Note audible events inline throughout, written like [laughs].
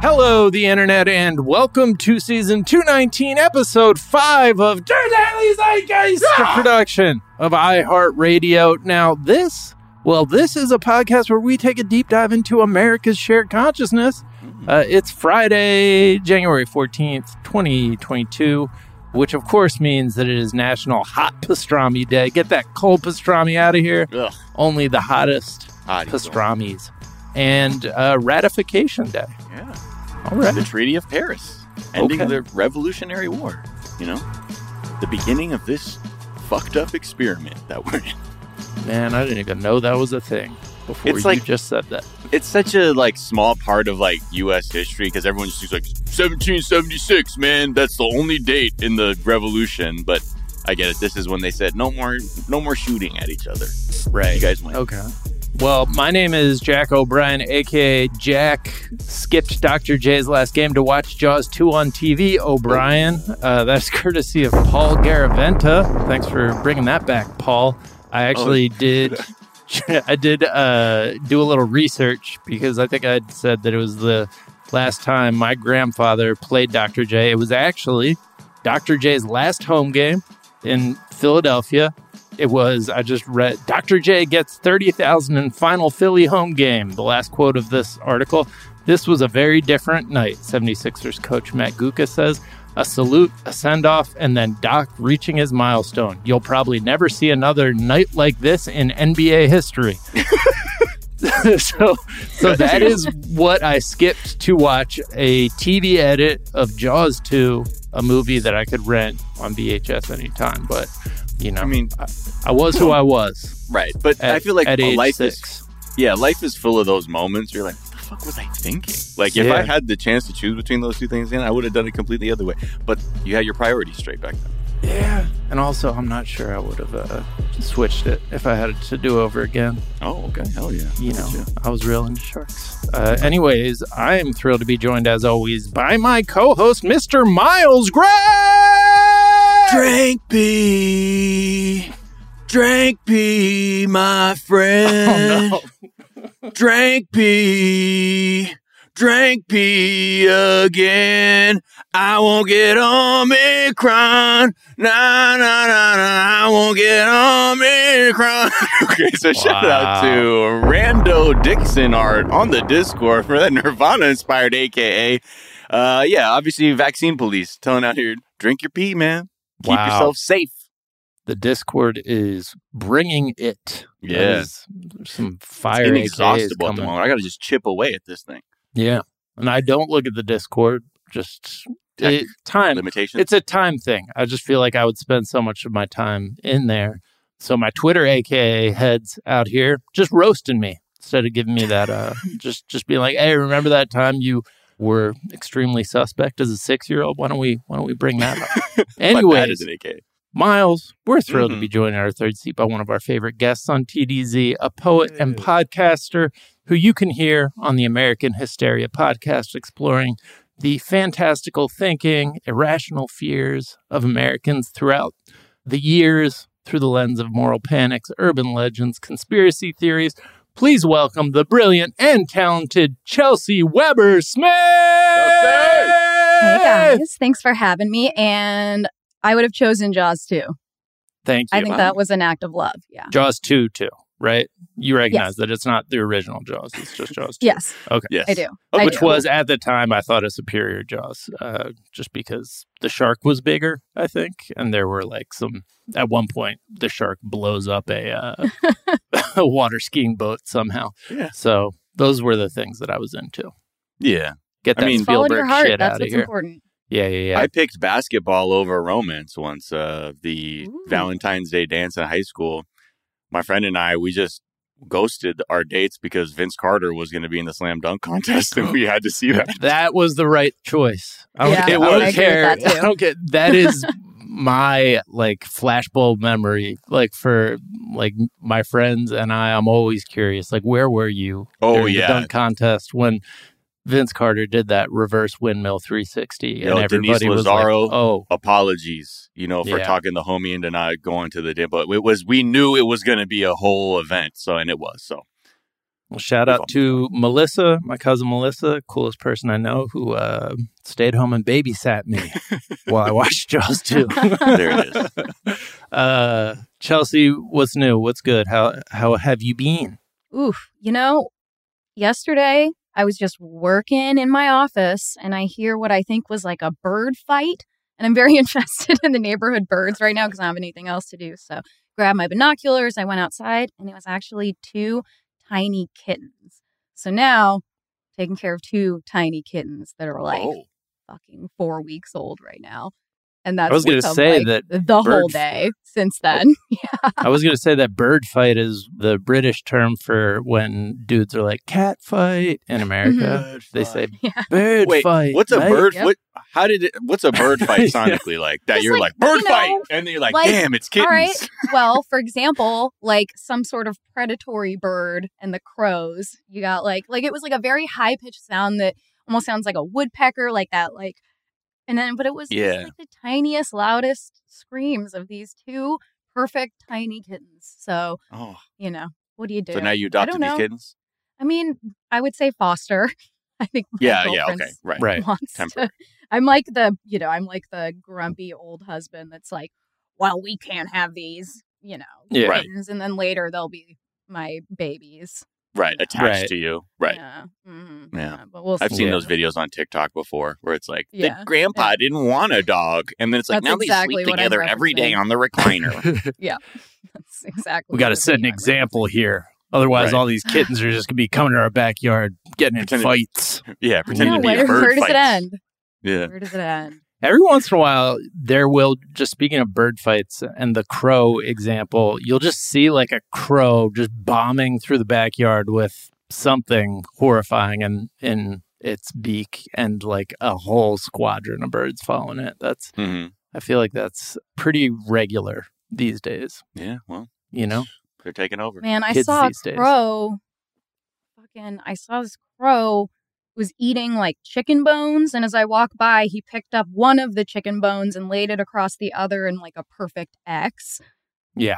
Hello, the internet, and welcome to season 219, episode 5 of the Daily Zeitgeist, a production of iHeartRadio. Now, this, well, this is a podcast where we take a deep dive into America's shared consciousness. Uh, it's Friday, January 14th, 2022, which of course means that it is National Hot Pastrami Day. Get that cold pastrami out of here. Ugh. Only the hottest pastramis. And uh, Ratification Day. Yeah. All right. The Treaty of Paris, ending Okay. the Revolutionary War. You know, the beginning of this fucked up experiment that we're in. Man, I didn't even know that was a thing before It's you like- just said that. It's such a like small part of like U.S. history because everyone just like 1776, man. That's the only date in the Revolution. But I get it. This is when they said no more, no more shooting at each other. Right. You guys win. Okay. Well, my name is Jack O'Brien, aka Jack. Skipped Dr. J's last game to watch Jaws 2 on TV. O'Brien. Uh, that's [laughs] courtesy of Paul Garaventa. Thanks for bringing that back, Paul. I actually [laughs] did. [laughs] I did uh, do a little research because I think I'd said that it was the last time my grandfather played Dr. J. It was actually Dr. J's last home game in Philadelphia. It was, I just read, Dr. J gets 30,000 in final Philly home game. The last quote of this article. This was a very different night, 76ers coach Matt Guokas says. A salute, a send off, and then Doc reaching his milestone. You'll probably never see another night like this in NBA history. [laughs] so so that is what I skipped to watch a TV edit of Jaws 2, a movie that I could rent on VHS anytime. But you know, I mean, I was who I was. right. But At, I feel like at a age life six. is yeah, life is full of those moments. You're like, what the fuck was I thinking? Like, if Yeah. I had the chance to choose between those two things, again, I would have done it completely the other way. But you had your priorities straight back then. Yeah, and also I'm not sure I would have uh, switched it if I had to do over again. Oh, okay. Hell yeah. You know, at I was real into sharks. Uh, anyways, I am thrilled to be joined as always by my co-host, Mr. Miles Gray. Drink pee. Drink pee, my friend. Oh no. [laughs] Drink pee. Drink pee again. I won't get on me Omicron. Nah, nah, nah, nah. I won't get on me Omicron. [laughs] okay, so shout out to Rando Dixon art on the Discord for that Nirvana inspired AKA. Uh, yeah, obviously vaccine police telling out here, drink your pee, man. Keep Wow. yourself safe. The Discord is bringing it. Yes. Yeah. some fire AKs inexhaustible at the moment. I got to just chip away at this thing. Yeah, and I don't look at the Discord. Just it, time. Limitations. It's a time thing. I just feel like I would spend so much of my time in there. So my Twitter AKA heads out here just roasting me instead of giving me that uh just just being like, "Hey, remember that time you were extremely suspect as a 6-year-old? Why don't we why don't we bring that up?" [laughs] My bad Anyways, an AK. Miles, we're thrilled Mhm. to be joined in our third seat by one of our favorite guests on TDZ, a poet and podcaster who you can hear on the American Hysteria podcast, exploring the fantastical thinking, irrational fears of Americans throughout the years through the lens of moral panics, urban legends, conspiracy theories. Please welcome the brilliant and talented Chelsey Weber-Smith. Hey guys, thanks for having me. And I would have chosen Jaws too. Thank you. I think that was an act of love. Yeah. Jaws 2 too, right? You recognize Yes. that it's not the original Jaws, it's just Jaws 2. Yes, Okay. Yes. I do. Okay. I Which do. was at the time I thought a superior Jaws, uh, just because the shark was bigger, I think, and there were like some. At one point, the shark blows up a uh, [laughs] a [laughs] water skiing boat somehow. Yeah. So those were the things that I was into. Yeah. Get I that mean- Follow Spielberg your heart. shit That's out of here. important. Yeah, yeah, yeah. I picked basketball over romance once. Uh, the Ooh. Valentine's Day dance in high school. My friend and I, we just ghosted our dates because Vince Carter was going to be in the slam dunk contest, and we had to see that. [laughs] That was the right choice. I don't Yeah, care. I I don't agree with care. that. I don't get that is my like flashbulb memory. Like for like my friends and I, I'm always curious. Like where were you? Oh, during yeah. the dunk contest when Vince Carter did that reverse windmill 360, Yo, and Denise everybody was Lazaro. like, "Oh, Apologies, you know, for Yeah. talking the homie into not going to the dance, but it was we knew it was going to be a whole event, so and it was so. Well, shout out to Melissa, my cousin Melissa, coolest person I know, who uh, stayed home and babysat me [laughs] while I watched Jaws 2. There it is. [laughs] Uh, Chelsey, what's new? What's good? How how have you been? Oof. You know, yesterday I was just working in my office and I hear what I think was like a bird fight. And I'm very [laughs] interested in the neighborhood birds right now because I don't have anything else to do. So grabbed my binoculars. I went outside and it was actually two tiny kittens. So now taking care of two tiny kittens that are like oh, fucking four weeks old right now. And that's I was going to say like, that the whole bird- day since then. [laughs] yeah. I was going to say that bird fight is the British term for when dudes are like cat fight in America. Mm-hmm. Bird They say Yeah. bird Wait, fight. what's a mate." bird? Yep. What? How did it? What's a bird fight [laughs] Yeah. sonically like? That Just you're like, like, bird you know, fight, and then you're like, like- damn, it's kittens. All right. [laughs] Well, for example, like some sort of predatory bird and the crows. You got like like it was like a very high pitched sound that almost sounds like a woodpecker, like that, like and then but it was just, Yeah. like the tiniest, loudest screams of these two perfect tiny kittens. So, Oh, you know, what do you do? so now you I adopted these know. kittens? I mean, I would say foster. [laughs] I think my Yeah, yeah, okay, right. Right. wants Temporary. to. I'm like the, you know, I'm like the grumpy old husband that's like, well, we can't have these, you know, Yeah. Right. kittens, and then later they'll be my babies. Right, attached Right. to you. Right. Yeah. mhm, Yeah. But we'll I've see. seen Yeah. those videos on TikTok before where it's like, Yeah. the grandpa didn't want a dog. And then it's like, That's now exactly they sleep what I'm together every day on the recliner. [laughs] Yeah [laughs] That's exactly. we got to set an I'm example here. Otherwise, Right. all these kittens are just going to be coming to our backyard getting in fights. yeah, pretending No, to be where, a bird where does fight. it end? Yeah. Where does it end? Every once in a while, there will just speaking of bird fights and the crow example, you'll just see like a crow just bombing through the backyard with something horrifying in in its beak and like a whole squadron of birds following it. That's hmm I feel like that's pretty regular these days. Yeah, well, You know, they're taking over. Man, I Kids saw a these days. crow. Fucking, I saw this crow was eating like chicken bones, and as I walked by, he picked up one of the chicken bones and laid it across the other in like a perfect X. Yeah.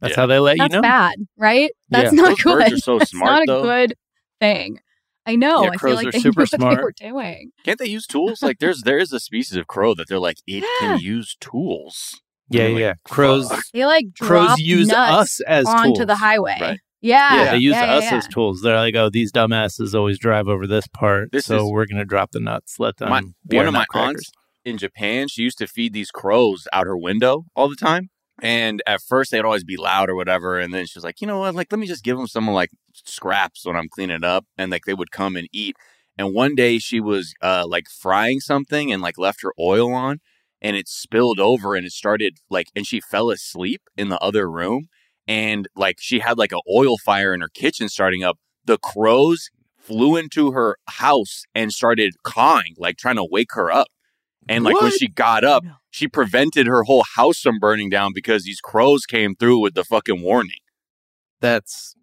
That's Yeah. how they let That's you know. bad, right? That's Yeah. not Those good. birds are so That's smart, not a though. good thing. I know. Yeah, I crows feel like are they super knew what smart. they were doing. Can't they use [laughs] tools? Like there's there is a species of crow that they're like it Yeah. can use tools. Yeah, I'm like, yeah. Crows. They like crows use nuts us as onto tools. the highway. Right. Yeah, Yeah, they use yeah, us yeah, as tools. They're like, oh, these dumbasses always drive over this part, This so is- we're gonna drop the nuts. Let them. My- be one our of my nutcrackers. aunts in Japan, she used to feed these crows out her window all the time. And at first they'd always be loud or whatever. And then she was like, you know what? Like, let me just give them some like scraps when I'm cleaning up. And like they would come and eat. And one day she was uh like frying something and like left her oil on and it spilled over and it started like and she fell asleep in the other room. And like she had like an oil fire in her kitchen starting up. The crows flew into her house and started cawing, like trying to wake her up. And like when she got up, she prevented her whole house from burning down because these crows came through with the fucking warning. That's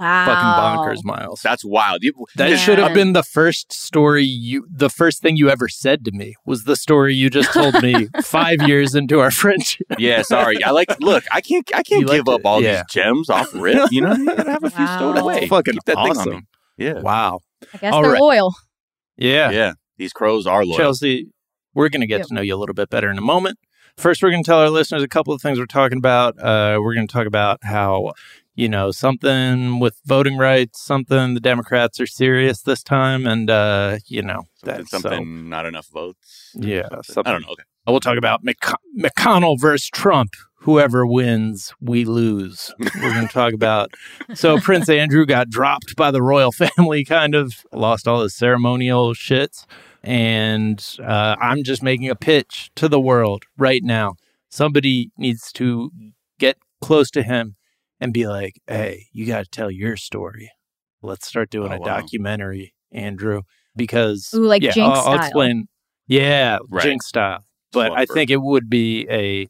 Wow. fucking bonkers, Miles. That's wild. You- that Yeah. should have been the first story you, the first thing you ever said to me was the story you just told me [laughs] five years into our friendship. yeah, sorry. I like. Look, I can't. I can't liked give up it. all Yeah. these gems off rip. You know, you gotta have a few stowed away. That's fucking Keep that awesome. Yeah, Wow. I guess All they're right. loyal. Yeah. yeah. These crows are loyal. Chelsey, we're going to get Yep. to know you a little bit better in a moment. First, we're going to tell our listeners a couple of things we're talking about. Uh, we're going to talk about how, you know, something with voting rights, something the Democrats are serious this time. And, uh, you know, Something, that's something not enough votes. Yeah, Something. something. I don't know. Okay. We'll talk about McC- McConnell versus Trump. Whoever wins, we lose. We're going to talk about. [laughs] So Prince Andrew got dropped by the royal [laughs] family, kind of lost all his ceremonial shits, and uh, I'm just making a pitch to the world right now. Somebody needs to get close to him and be like, "Hey, you got to tell your story. Let's start doing Oh, a wow. documentary, Andrew." Because Ooh, like yeah, Jinx I'll, I'll explain. Yeah, Right. Jinx style but I think it would be a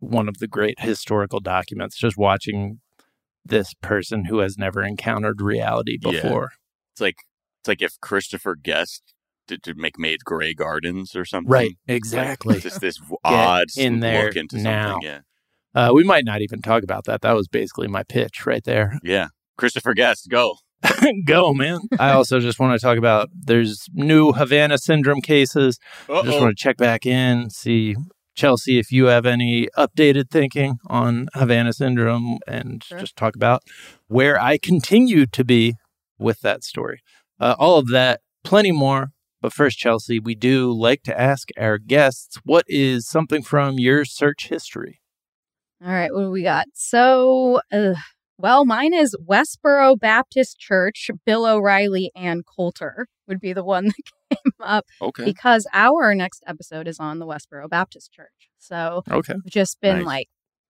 one of the great historical documents. Just watching this person who has never encountered reality Yeah. before. It's like it's like if Christopher Guest did to make made Grey Gardens or something. Right, Like, exactly. just this odd in there look into now. something. Yeah. Uh, we might not even talk about that. That was basically my pitch right there. Yeah. Christopher Guest, go. [laughs] Go, man. I also just want to talk about there's new Havana syndrome cases. I just Uh-oh. want to check back in, see Chelsey if you have any updated thinking on Havana syndrome and Sure. just talk about where I continue to be with that story. Uh, all of that, plenty more. But first, Chelsey, we do like to ask our guests what is something from your search history? All right, what do we got? So, uh, well, mine is Westboro Baptist Church, Bill O'Reilly, and Coulter would be the one [laughs] that came up Okay. because our next episode is on the Westboro Baptist Church. So, Okay. I've just been Nice. like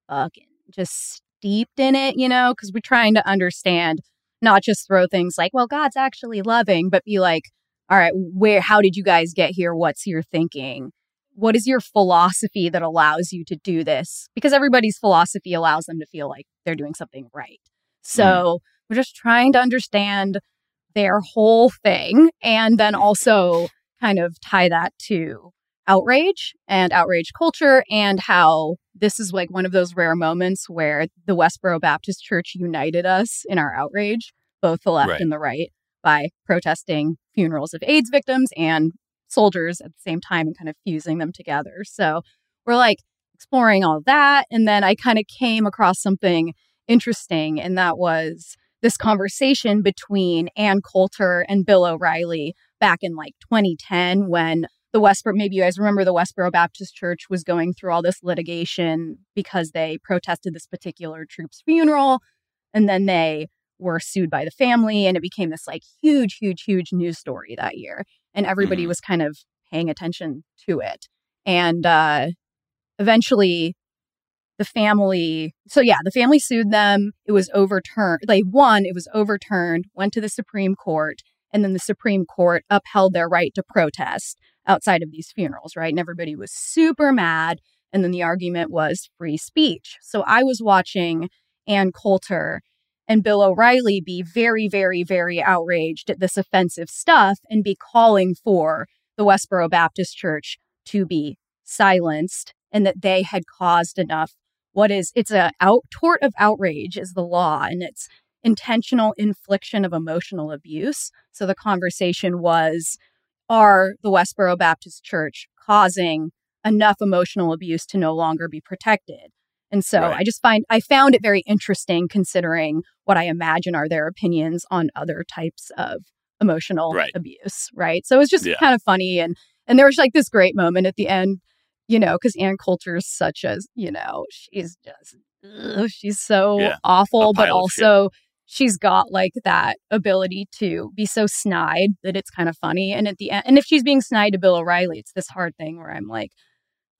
fucking just steeped in it, you know, because we're trying to understand, not just throw things like, well, God's actually loving, but be like, all right, where, how did you guys get here? What's your thinking? What is your philosophy that allows you to do this? Because everybody's philosophy allows them to feel like they're doing something right. So mm. we're just trying to understand their whole thing and then also kind of tie that to outrage and outrage culture and how this is like one of those rare moments where the Westboro Baptist Church united us in our outrage, both the left Right. and the right, by protesting funerals of AIDS victims and soldiers at the same time and kind of fusing them together. So we're like exploring all that. And then I kind of came across something interesting, and that was this conversation between Ann Coulter and Bill O'Reilly back in like 2010 when the Westboro, maybe you guys remember the Westboro Baptist Church was going through all this litigation because they protested this particular troop's funeral. And then they were sued by the family, and it became this like huge, huge, huge news story that year. And everybody Mhm. was kind of paying attention to it. And uh, eventually, the family, so yeah, the family sued them. It was overturned. They won, it was overturned, went to the Supreme Court, and then the Supreme Court upheld their right to protest outside of these funerals, right? And everybody was super mad. And then the argument was free speech. So I was watching Ann Coulter and Bill O'Reilly be very, very, very outraged at this offensive stuff and be calling for the Westboro Baptist Church to be silenced and that they had caused enough. What is it's a out tort of outrage is the law and it's intentional infliction of emotional abuse. So the conversation was are the Westboro Baptist Church causing enough emotional abuse to no longer be protected? And so Right. I just find I found it very interesting considering what I imagine are their opinions on other types of emotional Right. abuse, right? So it was just Yeah. kind of funny and and there was like this great moment at the end, you know, because Ann Coulter is such a, you know, she's just ugh, she's so Yeah, awful, but pile of shit. also she's got like that ability to be so snide that it's kind of funny. And at the end, and if she's being snide to Bill O'Reilly, it's this hard thing where I'm like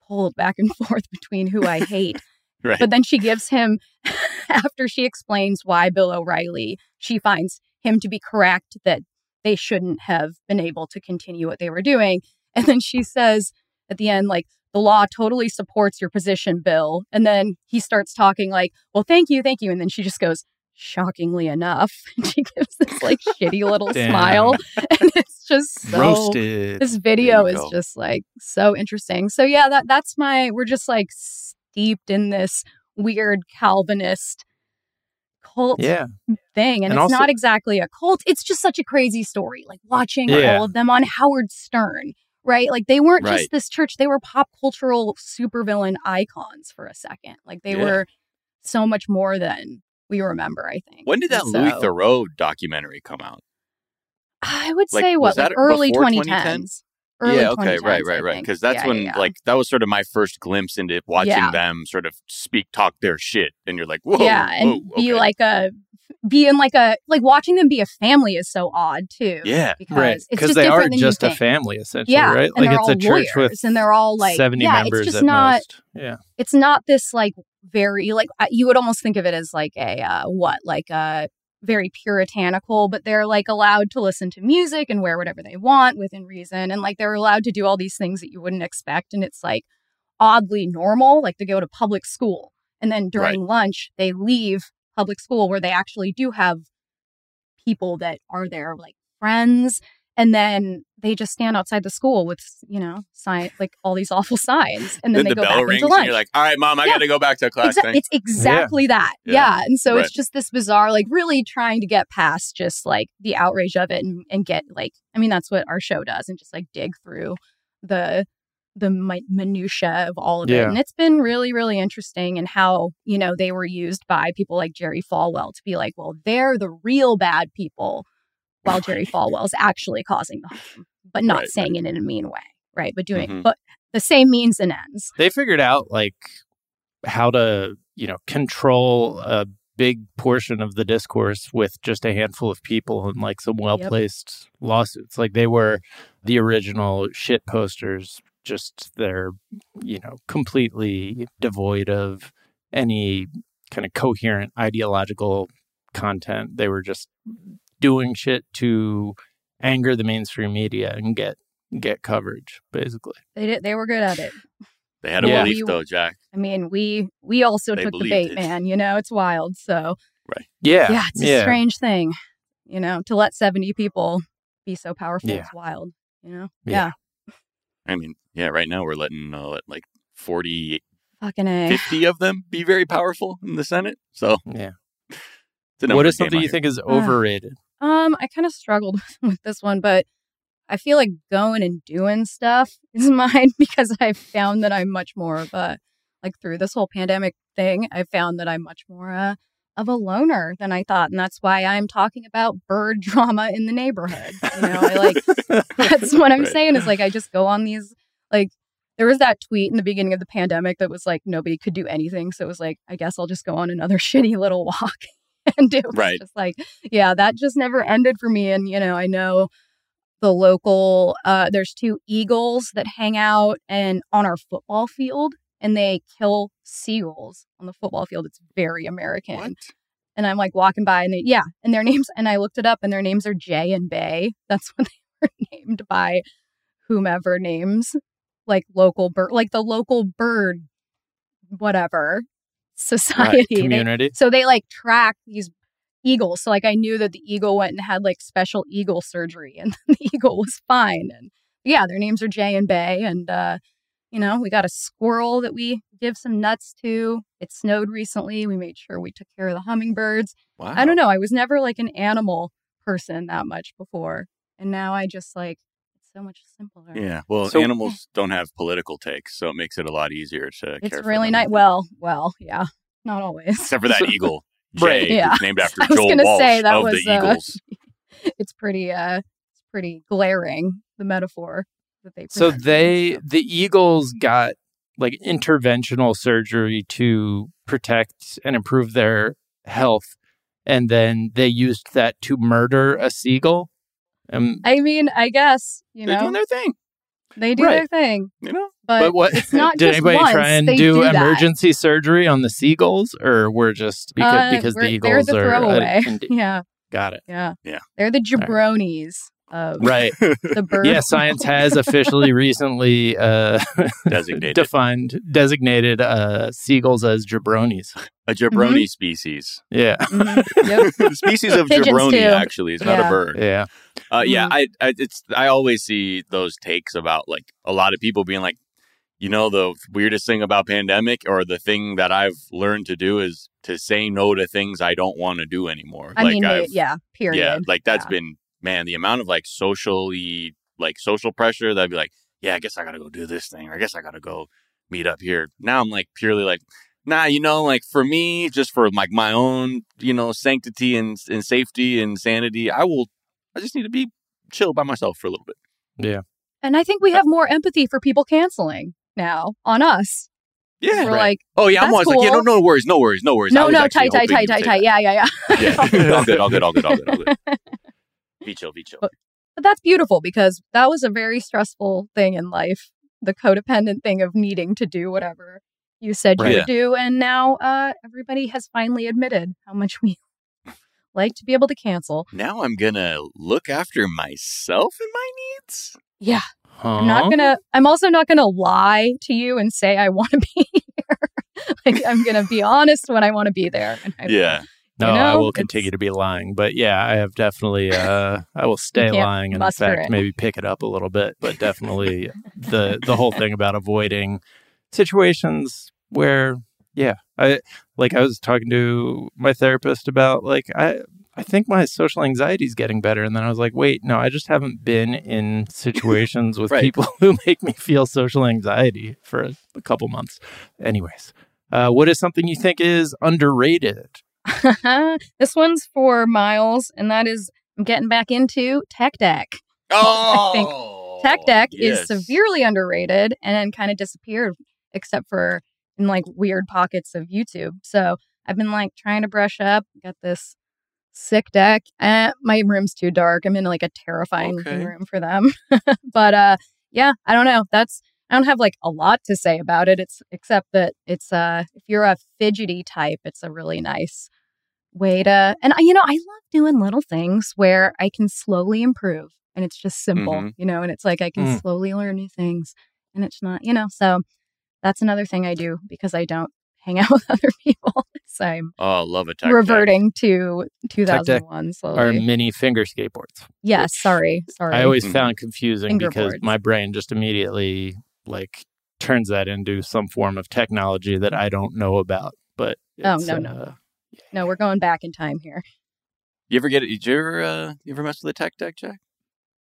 pulled back and [laughs] forth between who I hate. [laughs] Right. But then she gives him, [laughs] after she explains why Bill O'Reilly, she finds him to be correct that they shouldn't have been able to continue what they were doing. [laughs] And then she says at the end, like, the law totally supports your position, Bill. And then he starts talking like, well, thank you, thank you. And then she just goes, shockingly enough. And she gives this like shitty little smile. And it's just so Roasted. this video is go. just like so interesting. So yeah, that that's my we're just like steeped in this weird Calvinist cult yeah. thing. And, And it's also- not exactly a cult. It's just such a crazy story. Like watching Yeah. all of them on Howard Stern, right? Like they weren't Right. just this church, they were pop cultural supervillain icons for a second. Like they Yeah. were so much more than we remember, I think. When did that And Louis so- Theroux documentary come out? I would Like, say what, like early before 2010s. 2010? Early yeah, okay, right, right, right. Because that's Yeah, when, yeah, like, that was sort of my first glimpse into watching Yeah. them sort of speak, talk their shit, and you're like, whoa, yeah, and whoa, be okay. like a be in like a like watching them be a family is so odd too. Yeah. because Right. Because they are just a think. family, essentially, Yeah, right? Like it's a church with and they're all like 70 yeah, members it's just at not most. Yeah. it's not this like very like you would almost think of it as like a uh, what like a very puritanical but they're like allowed to listen to music and wear whatever they want within reason and like they're allowed to do all these things that you wouldn't expect and it's like oddly normal like they go to public school and then during lunch they leave public school where they actually do have people that are their like friends and then they just stand outside the school with you know sign like all these awful signs, and then, Then they the go bell back rings into and lunch. you're like, all right, mom, I Yeah. got to go back to class. Exa- it's exactly that. Yeah. Yeah. And so Right. it's just this bizarre, like really trying to get past just like the outrage of it and, and get like, I mean, that's what our show does and just like dig through the the mi- minutia of all of it. And it's been really, really interesting and how, you know, they were used by people like Jerry Falwell to be like, well, they're the real bad people while Jerry Falwell is actually causing the harm, but not Right, saying it in a mean way. Right. But doing, Mhm. but the same means and ends. they figured out like how to you know control a big portion of the discourse with just a handful of people and like some well placed lawsuits like they were the original shit posters just they're you know completely devoid of any kind of coherent ideological content they were just doing shit to anger the mainstream media and get get coverage basically They did, they were good at it. they had a Yeah. belief, though, Jack. I mean, we we also They took the bait, it. man. You know, it's wild. So right. yeah yeah, it's a strange thing. You know, to let seventy people be so powerful Yeah. is wild. You know, Yeah. yeah, I mean, yeah, right now we're letting uh, what, like 40, fucking a. 50 of them be very powerful in the Senate. So yeah it's a what numbers is game something you here. think is overrated? Um, I kind of struggled [laughs] with this one, but I feel like going and doing stuff [laughs] is mine [laughs] because I've found that I'm much more of a like through this whole pandemic thing. I found that I'm much more uh, of a loner than I thought, and that's why I'm talking about bird drama in the neighborhood. You know, I like that's what I'm Right. saying is like I just go on these like there was that tweet in the beginning of the pandemic that was like nobody could do anything, so it was like I guess I'll just go on another shitty little walk [laughs] and it was Right. just like yeah, that just never ended for me. And you know, I know the local uh there's two eagles that hang out and on our football field and they kill seagulls on the football field. It's very American What? and I'm like walking by and they, yeah, and their [laughs] names and I looked it up and their names are Jay and Bay. That's [laughs] what they were named by whomever names like local bird like the local bird whatever society. [laughs] They- community. so they like track these eagles. So like I knew that the eagle went and had like special eagle surgery [laughs] and the eagle was fine. And yeah, their names are Jay and Bay. And uh, you know, we got a squirrel that we give some nuts to. It snowed recently. We made sure we took care of the hummingbirds. Wow. I don't know. I was never like an animal person that much before. And now I just like so much simpler. Yeah. Well, So- animals don't have political takes, so it makes it a lot easier to It's care really them. nice. Well, well, yeah. Not always. Except for that So- eagle, [laughs] Right. Jay, Yeah. named [laughs] after I was Joel gonna Walsh say that of was, the uh, Eagles. [laughs] it's pretty uh it's pretty glaring the metaphor that they So present. they the Eagles got like interventional surgery to protect and improve their health and then they used that to murder a seagull. Um, I mean, I guess, you know They're know, doing their thing, they do Right. their thing, you know. but, but what it's not [laughs] did anybody once. try and do, that. emergency surgery on the seagulls or we're just because Uh, because the we're- Eagles they're the are uh, [laughs] Yeah, got it. yeah, Yeah. They're the jabronis of Right. the [laughs] bird. yeah, science has officially [laughs] recently uh, Designated. defined designated uh, seagulls as jabronis. A jabroni Mm-hmm. species. Yeah. Mhm. Yep. the [laughs] species of Pigeons, jabroni too. actually is not a bird. Yeah. Uh, yeah, Mhm. I, I it's I always see those takes about like a lot of people being like, you know, the weirdest thing about pandemic or the thing that I've learned to do is to say no to things I don't want to do anymore. I like mean, I've, yeah. Period. yeah, like that's Yeah. been man the amount of like socially like social pressure that'd be like, yeah, I guess I gotta go do this thing, or I guess I gotta go meet up here. Now I'm like purely like. Nah, you know, like for me, just for like my own, you know, sanctity and, and safety and sanity, I will. I just need to be chill by myself for a little bit. Yeah. And I think we have more empathy for people canceling now on us. Yeah. We're like, oh yeah, I'm that's always like, yeah, no, no worries, no worries, no worries. No, no, tight, tight, tight, tight, tight. Yeah, yeah, yeah. that. [laughs] [laughs] Yeah, all good, all good, all good, all good, all good. [laughs] Be chill, be chill. But that's beautiful because that was a very stressful thing in life. The codependent thing of needing to do whatever you said you Right. would do. And now uh, everybody has finally admitted how much we [laughs] like to be able to cancel. Now I'm gonna look after myself and my needs. Yeah. Huh? I'm not gonna I'm also not gonna lie to you and say I want to [laughs] be here. like I'm gonna be honest when I want to be there. And I. Yeah, No, You I know, will it's- continue to be lying, but yeah, I have definitely. Uh, [laughs] I will stay lying, and in fact, it. maybe pick it up a little bit. But definitely, [laughs] the the whole thing about avoiding situations where, yeah, I like I was talking to my therapist about like I. I think my social anxiety is getting better. And then I was like, wait, no, I just haven't been in situations [laughs] with Right. people who make me feel social anxiety for a, a couple months. Anyways, uh, what is something you think is underrated? [laughs] this one's for Miles, and that is I'm getting back into Tech Deck. Oh, Tech Deck yes. is severely underrated and then kind of disappeared, except for in like weird pockets of YouTube. So I've been like trying to brush up. Got this sick deck. Eh, my room's too dark. I'm in like a terrifying Okay. room for them. [laughs] but uh, yeah, I don't know. That's I don't have like a lot to say about it. It's except that it's uh, if you're a fidgety type, it's a really nice way to. And I, you know, I love doing little things where I can slowly improve, and it's just simple, Mhm. you know. And it's like I can Mm. slowly learn new things, and it's not, you know. So that's another thing I do because I don't hang [laughs] out with other people. so I'm Oh, love a tech deck. reverting to 2001 slowly. Are mini finger skateboards. yes, which sorry, sorry. I always Mhm. found confusing because Fingerboards. my brain just immediately like turns that into some form of technology that I don't know about. But Oh, it's, no, no. uh, no, we're going back in time here. You ever get it? Did you ever, uh, you ever mess with a tech deck, Jack?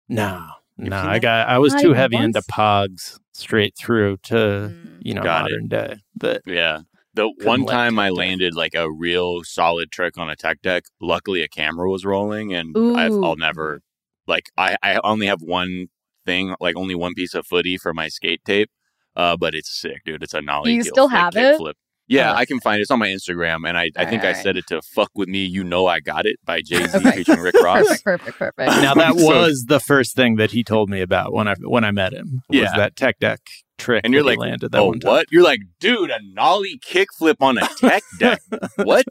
no, You've no. I got. I was too heavy into Pogs straight through to Mm. you know Got it. modern day. But Yeah. The one time tech I deck. landed like a real solid trick on a tech deck, luckily a camera was rolling, and I've, I'll never like I I only have one thing, like only one piece of footy for my skate tape, uh, but it's sick, dude. It's a nollie. you still have it? Flip. Yeah, Oh, I can find it. It's on my Instagram, and I, I think I Alright. said it to "Fuck with me, you know I got it" by Jay Z [laughs] Okay. featuring Rick Ross. Perfect, perfect, perfect. now that [laughs] So- was the first thing that he told me about when I when I met him. Was Yeah. that tech deck trick? And you're like, landed that oh, one time. what? You're like, dude, a nollie kickflip on a tech deck. [laughs] what?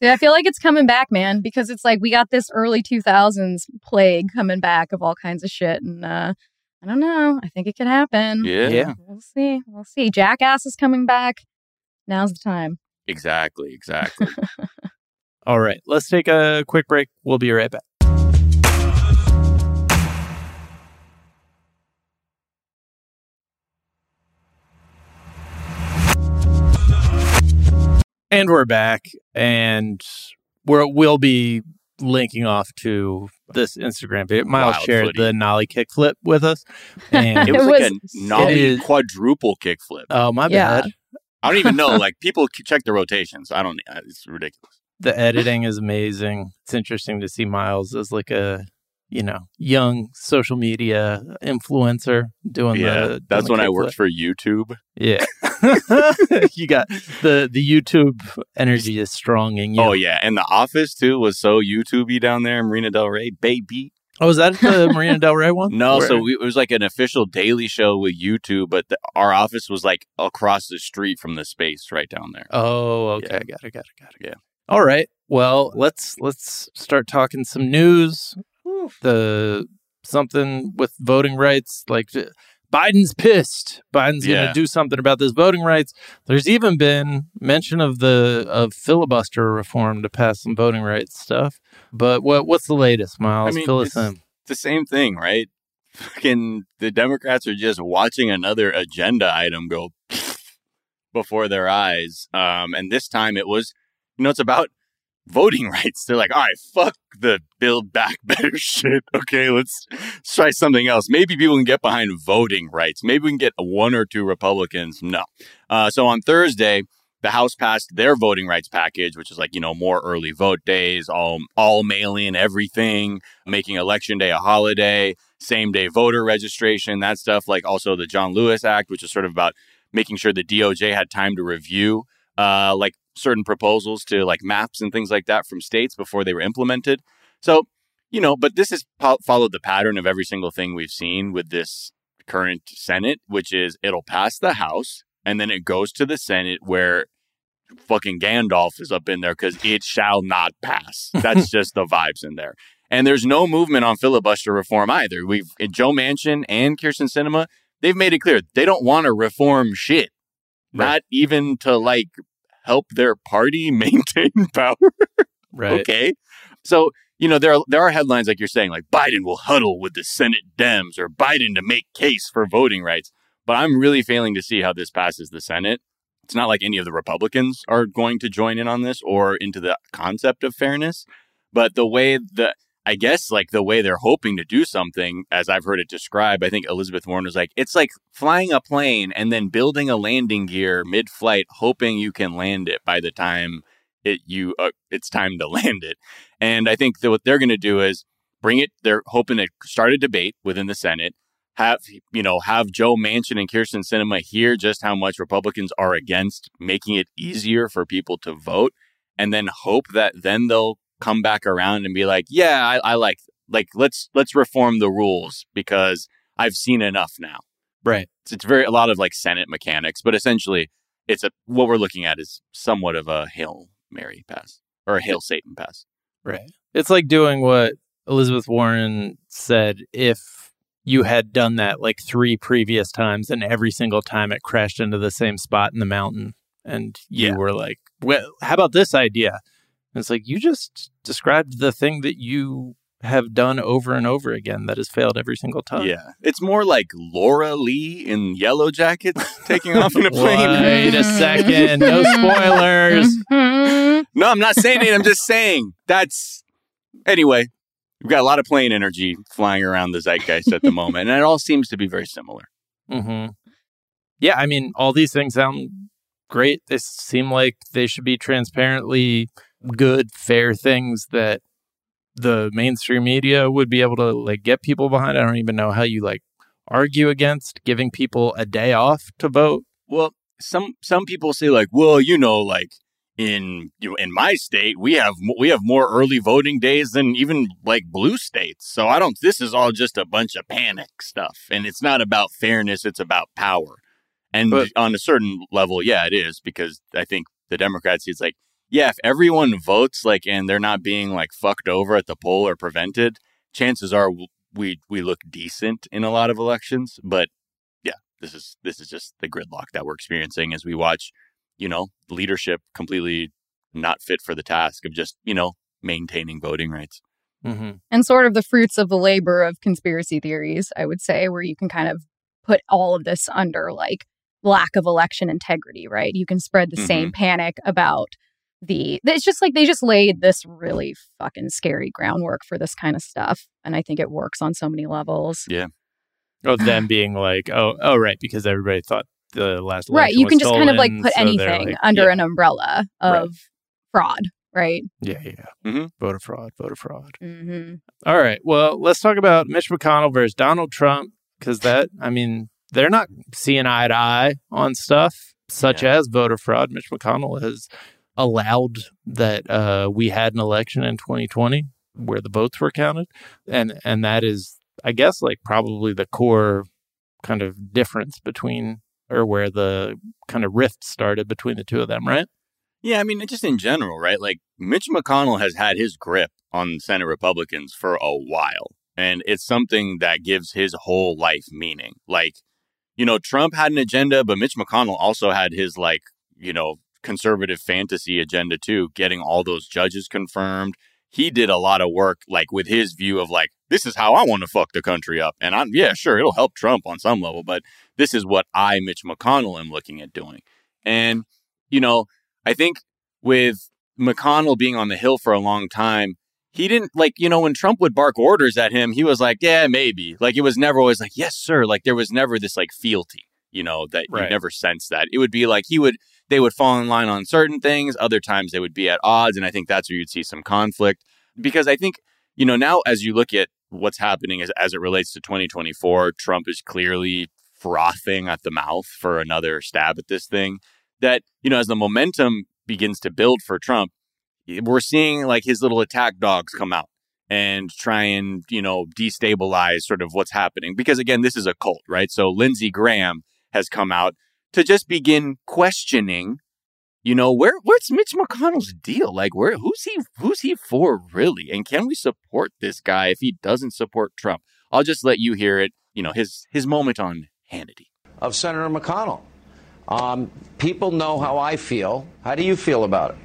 Yeah, I feel like it's coming back, man, because it's like we got this early 2000s plague coming back of all kinds of shit. And uh, I don't know. I think it could happen. Yeah, Yeah. We'll see. We'll see. Jackass is coming back. Now's the time. exactly, exactly. [laughs] All right, let's take a quick break. We'll be right back. And we're back, and we're we'll be linking off to this Instagram page. Miles Wild shared footy. the nollie kickflip with us, [laughs] and It was It like was a sick. nollie It is- quadruple kickflip. oh my Yeah. bad. I don't even know. [laughs] Like people check the rotations. I don't. uh, It's ridiculous. the editing is amazing. It's interesting to see Miles as like a you know young social media influencer doing yeah, the. doing that's the when I kickflip. worked for YouTube. Yeah, [laughs] you got the the YouTube energy is strong in you. Oh yeah, and The Office too was so YouTubey down there in Marina Del Rey, baby. Oh, was that the Marina Del Rey one? [laughs] No, Where- so we, it was like an official daily show with YouTube, but the, our office was like across the street from the space right down there. Oh, okay, Yeah. got it, got it, got it. Yeah. All right. Well, let's let's start talking some news. The something with voting rights, like Biden's pissed. Biden's going to do something about this voting rights. There's even been mention of the of filibuster reform to pass some voting rights stuff. But what what's the latest, Miles? I mean, Fill us it's- in. The same thing, right? Fucking the Democrats are just watching another agenda item go [laughs] before their eyes. Um, and this time it was, you know, it's about voting [laughs] rights. They're like, all right, fuck the build back [laughs] better shit. Okay, let's, let's try something else. Maybe people can get behind voting rights. Maybe we can get one or two Republicans. No. Uh, so on Thursday, the House passed their voting rights package, which is like, you know, more early vote days, all all mail in everything, making election day a holiday, same day voter registration, that stuff, like also the John Lewis Act, which is sort of about making sure the DOJ had time to review uh, like certain proposals to like maps and things like that from states before they were implemented. So, you know, but this has po- followed the pattern of every single thing we've seen with this current Senate, which is it'll pass the House and then it goes to the Senate where fucking Gandalf is up in there because it shall not pass. [laughs] That's just the vibes in there. And there's no movement on filibuster reform either. We've Joe Manchin and Kyrsten Sinema, they've made it clear they don't want to reform shit. Right. Not even to like help their party [laughs] maintain power. Right. Okay. So, you know, there are, there are headlines like you're saying, like Biden will huddle with the Senate Dems or Biden to make case for voting rights. But I'm really failing to see how this passes the Senate. It's not like any of the Republicans are going to join in on this or into the concept of fairness. But the way that I guess like the way they're hoping to do something, as I've heard it described, I think Elizabeth Warren was like, it's like flying a plane and then building a landing gear mid flight, hoping you can land it by the time it you uh, it's time to [laughs] land it. And I think that what they're going to do is bring it. They're hoping to start a debate within the Senate. Have you know have Joe Manchin and Kyrsten Sinema hear just how much Republicans are against making it easier for people to vote, and then hope that then they'll come back around and be like, yeah, I, I like like let's let's reform the rules because I've seen enough now. Right. It's, it's very a lot of like Senate mechanics, but essentially, it's a what we're looking at is somewhat of a hail Mary pass or a hail Satan pass. Right. It's like doing what Elizabeth Warren said if you had done that like three previous times and every single time it crashed into the same spot in the mountain and you Yeah. were like, "Well, how about this idea?" And it's like you just described the thing that you have done over and over again that has failed every single time. Yeah, it's more like Laura Lee in Yellowjackets [laughs] taking off in a plane. Wait a second. No [laughs] spoilers. Mhm. No, I'm not saying it. I'm just saying that's anyway. We've got a lot of plane energy flying around the zeitgeist at the [laughs] moment, and it all seems to be very similar. hmm Yeah, I mean, all these things sound great. They seem like they should be transparently good, fair things that the mainstream media would be able to like get people behind. I don't even know how you like argue against giving people a day off to vote. Well, some some people say like, well, you know, like in you know, in my state, we have we have more early voting days than even like blue states. So I don't. This is all just a bunch of panic stuff, and it's not about fairness. It's about power. And But- on a certain level, yeah, it is because I think the Democrats it's like, yeah, if everyone votes like and they're not being like fucked over at the poll or prevented, chances are we we look decent in a lot of elections. But yeah, this is this is just the gridlock that we're experiencing as we watch, you know, leadership completely not fit for the task of just you know maintaining voting rights. Mm-hmm. and sort of the fruits of the labor of conspiracy theories, I would say, where you can kind of put all of this under like lack of election integrity, right? You can spread the same panic about the. It's just like they just laid this really fucking scary groundwork for this kind of stuff, and I think it works on so many levels. Yeah of [sighs] them being like, oh, oh, right, because everybody thought the last Right, you can just kind of like put so anything like, under yeah, an umbrella of Right. fraud, right? Yeah, yeah. Mhm. Voter fraud, voter fraud. hmm All right. Well, let's talk about Mitch McConnell versus Donald Trump because that, I mean, they're not seeing eye to eye on stuff such Yeah. as voter fraud. Mitch McConnell has allowed that uh, we had an election in 2020 where the votes were counted, and and that is, I guess, like probably the core kind of difference between or where the kind of rift started between the two of them, right? Yeah, I mean, just in general, right? Like Mitch McConnell has had his grip on Senate Republicans for a while, and it's something that gives his whole life meaning. Like, you know, Trump had an agenda, but Mitch McConnell also had his like, you know, conservative fantasy agenda too, getting all those judges confirmed. He did a lot of work like with his view of like, this is how I want to fuck the country up. And I'm yeah, sure, it'll help Trump on some level, but this is what I, Mitch McConnell, am looking at doing. And, you know, I think with McConnell being on the Hill for a long time, he didn't like, you know, when Trump would bark orders at him, he was like, yeah, maybe. Like, it was never always like, yes, sir. Like, there was never this like fealty, you know, that you never sensed that. It would be like he would, they would fall in line on certain things. Other times they would be at odds. And I think that's where you'd see some conflict because I think, you know, now as you look at what's happening as, as it relates to 2024, Trump is clearly frothing at the mouth for another stab at this thing. That, you know, as the momentum begins to build for Trump, we're seeing like his little attack dogs come out and try and, you know, destabilize sort of what's happening. Because again, this is a cult, right? So Lindsey Graham has come out to just begin questioning, you know, where where's Mitch McConnell's deal? Like where who's he who's he for really? And can we support this guy if he doesn't support Trump? I'll just let you hear it, you know, his his moment on Hannity. of Senator McConnell. Um, people know how I feel. How do you feel about it?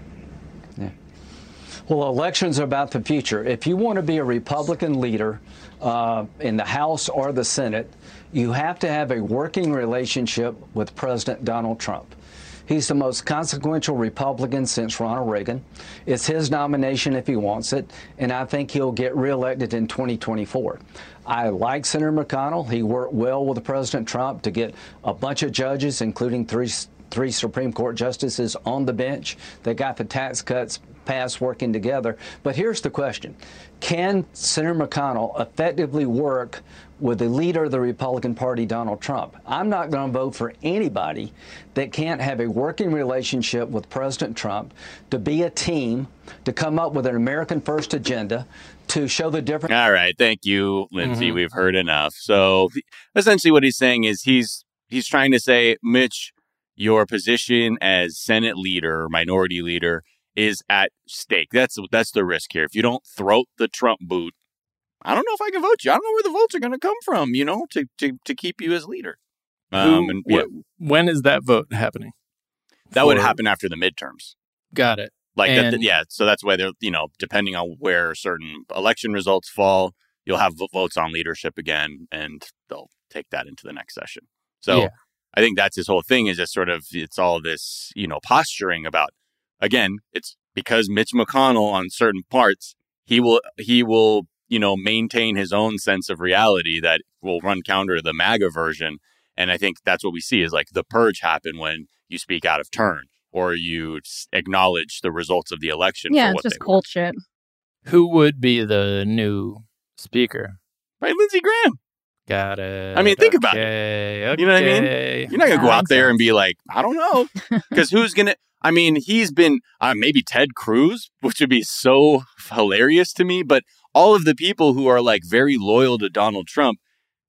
Well, elections are about the future. If you want to be a Republican leader uh, in the House or the Senate, you have to have a working relationship with President Donald Trump. He's the most consequential Republican since Ronald Reagan. It's his nomination if he wants it, and I think he'll get reelected in 2024. I like Senator McConnell. He worked well with President Trump to get a bunch of judges, including three three Supreme Court justices on the bench. They got the tax cuts passed working together. But here's the question Can Senator McConnell effectively work with the leader of the Republican Party, Donald Trump? I'm not going to vote for anybody that can't have a working relationship with President Trump, to be a team, to come up with an American first agenda, to show the difference. All right. Thank you, Lindsey. Mm-hmm. We've heard enough. So essentially, what he's saying is he's he's trying to say, Mitch, your position as Senate leader, minority leader, is at stake. That's that's the risk here. If you don't throat the Trump boot, I don't know if I can vote you. I don't know where the votes are going to come from. You know, to to to keep you as leader. Um, Who, and yeah. when is that vote happening? That For... would happen after the midterms. Got it. Like and... that, yeah. So that's why they're you know depending on where certain election results fall, you'll have votes on leadership again, and they'll take that into the next session. So. Yeah. I think that's his whole thing is just sort of it's all this, you know, posturing about again, it's because Mitch McConnell on certain parts, he will he will, you know, maintain his own sense of reality that will run counter to the MAGA version. And I think that's what we see is like the purge happen when you speak out of turn or you acknowledge the results of the election. Yeah, it's just cold shit. Who would be the new speaker? Right, Lindsey Graham. Got it. I mean, think okay, about it. Okay. You know what I mean? You're not gonna go out there and be like, I don't know, [laughs] because who's gonna? I mean, he's been uh, maybe Ted Cruz, which would be so [laughs] hilarious to me. But all of the people who are like very loyal to Donald Trump,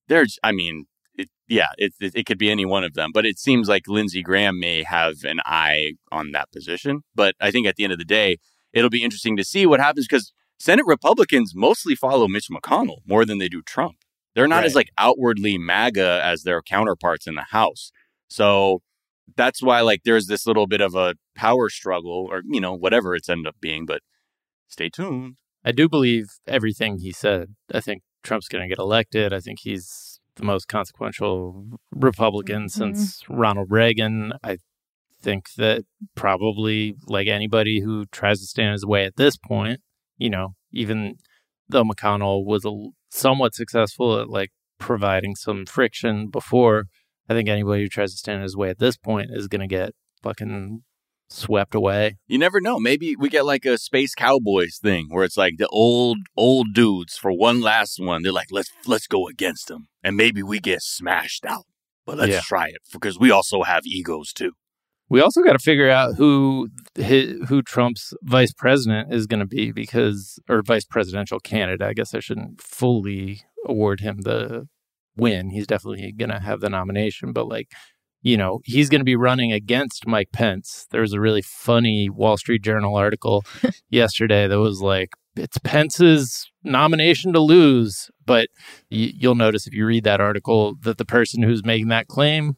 there's, I mean, it, yeah, it, it, it could be any one of them. But it seems like Lindsey Graham may have an eye on that position. But I think at the end of the day, it'll be interesting to see what happens because Senate Republicans mostly follow Mitch McConnell more than they do Trump. They're not right. as like outwardly MAGA as their counterparts in the House. So that's why like there's this little bit of a power struggle or you know whatever it's ended up being but stay tuned i do believe everything he said. I think trump's going to get elected. I think he's the most consequential republican mm-hmm. since ronald reagan. I think that probably like anybody who tries to stand his way at this point you know even though mcconnell was a, somewhat successful at like providing some friction before I think anybody who tries to stand in his way at this point is going to get fucking swept away. You never know. Maybe we get like a space cowboys thing where it's like the old old dudes for one last one. They're like, let's let's go against them, and maybe we get smashed out. But let's yeah. try it because we also have egos too. We also got to figure out who who Trump's vice president is going to be because, or vice presidential candidate. I guess I shouldn't fully award him the win. He's definitely going to have the nomination, but like, you know, he's going to be running against Mike Pence. There was a really funny Wall Street Journal article [laughs] yesterday that was like, it's Pence's nomination to lose. But y- you'll notice if you read that article that the person who's making that claim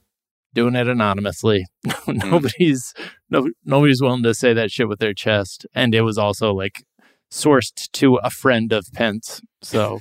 doing it anonymously. [laughs] Hmm. nobody's no, nobody's willing to say that shit with their chest. And it was also like sourced to a friend of Pence. So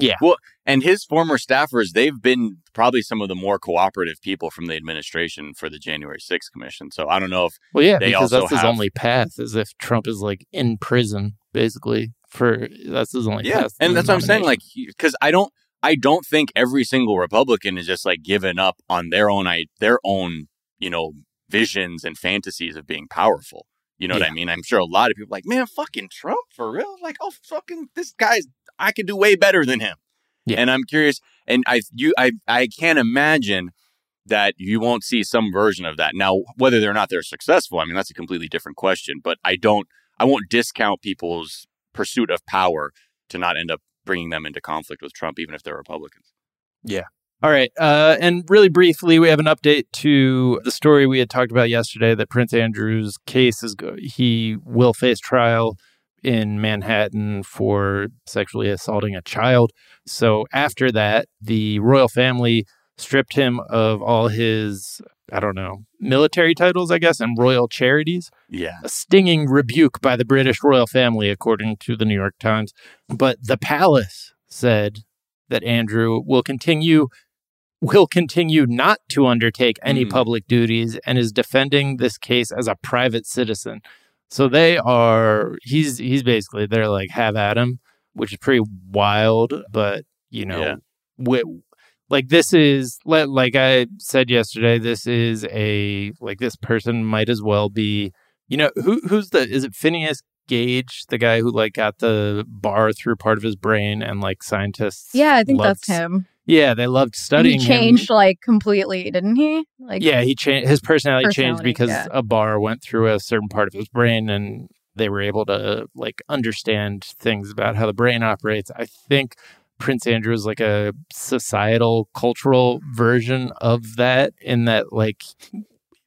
yeah. Well, and his former staffers, they've been probably some of the more cooperative people from the administration for the January 6th commission. So I don't know if well, yeah, because that's his only path is if Trump is like in prison, basically. For that's his only yeah, path. and that's what I'm saying. Like, because I don't, I don't think every single Republican is just like given up on their own, I their own, you know, visions and fantasies of being powerful. You know yeah. what I mean? I'm sure a lot of people like, man, fucking Trump for real. Like, oh, fucking this guy's, I could do way better than him. Yeah. And I'm curious, and I you I I can't imagine that you won't see some version of that. Now, whether or not they're successful, I mean that's a completely different question. But I don't I won't discount people's pursuit of power to not end up bringing them into conflict with Trump, even if they're Republicans. Yeah. All right. Uh, and really briefly, we have an update to the story we had talked about yesterday that Prince Andrew's case is go- he will face trial in Manhattan for sexually assaulting a child. So after that, the royal family stripped him of all his I don't know, military titles, I guess, and royal charities. Yeah. A stinging rebuke by the British royal family, according to the New York Times. But the palace said that Andrew will continue will continue not to undertake any Mm. public duties and is defending this case as a private citizen. So they are he's he's basically they're like have at him, which is pretty wild, but you know, Yeah. wi- like this is li- like I said yesterday, this is a like this person might as well be, you know, who who's the is it Phineas Gage, the guy who like got the bar through part of his brain and like scientists Yeah, I think loved that's him. Yeah, they loved studying he him. changed like completely, didn't he? Like Yeah, he changed his personality, changed because yeah. a bar went through a certain part of his brain and they were able to like understand things about how the brain operates. I think Prince Andrew is like a societal cultural version of that in that like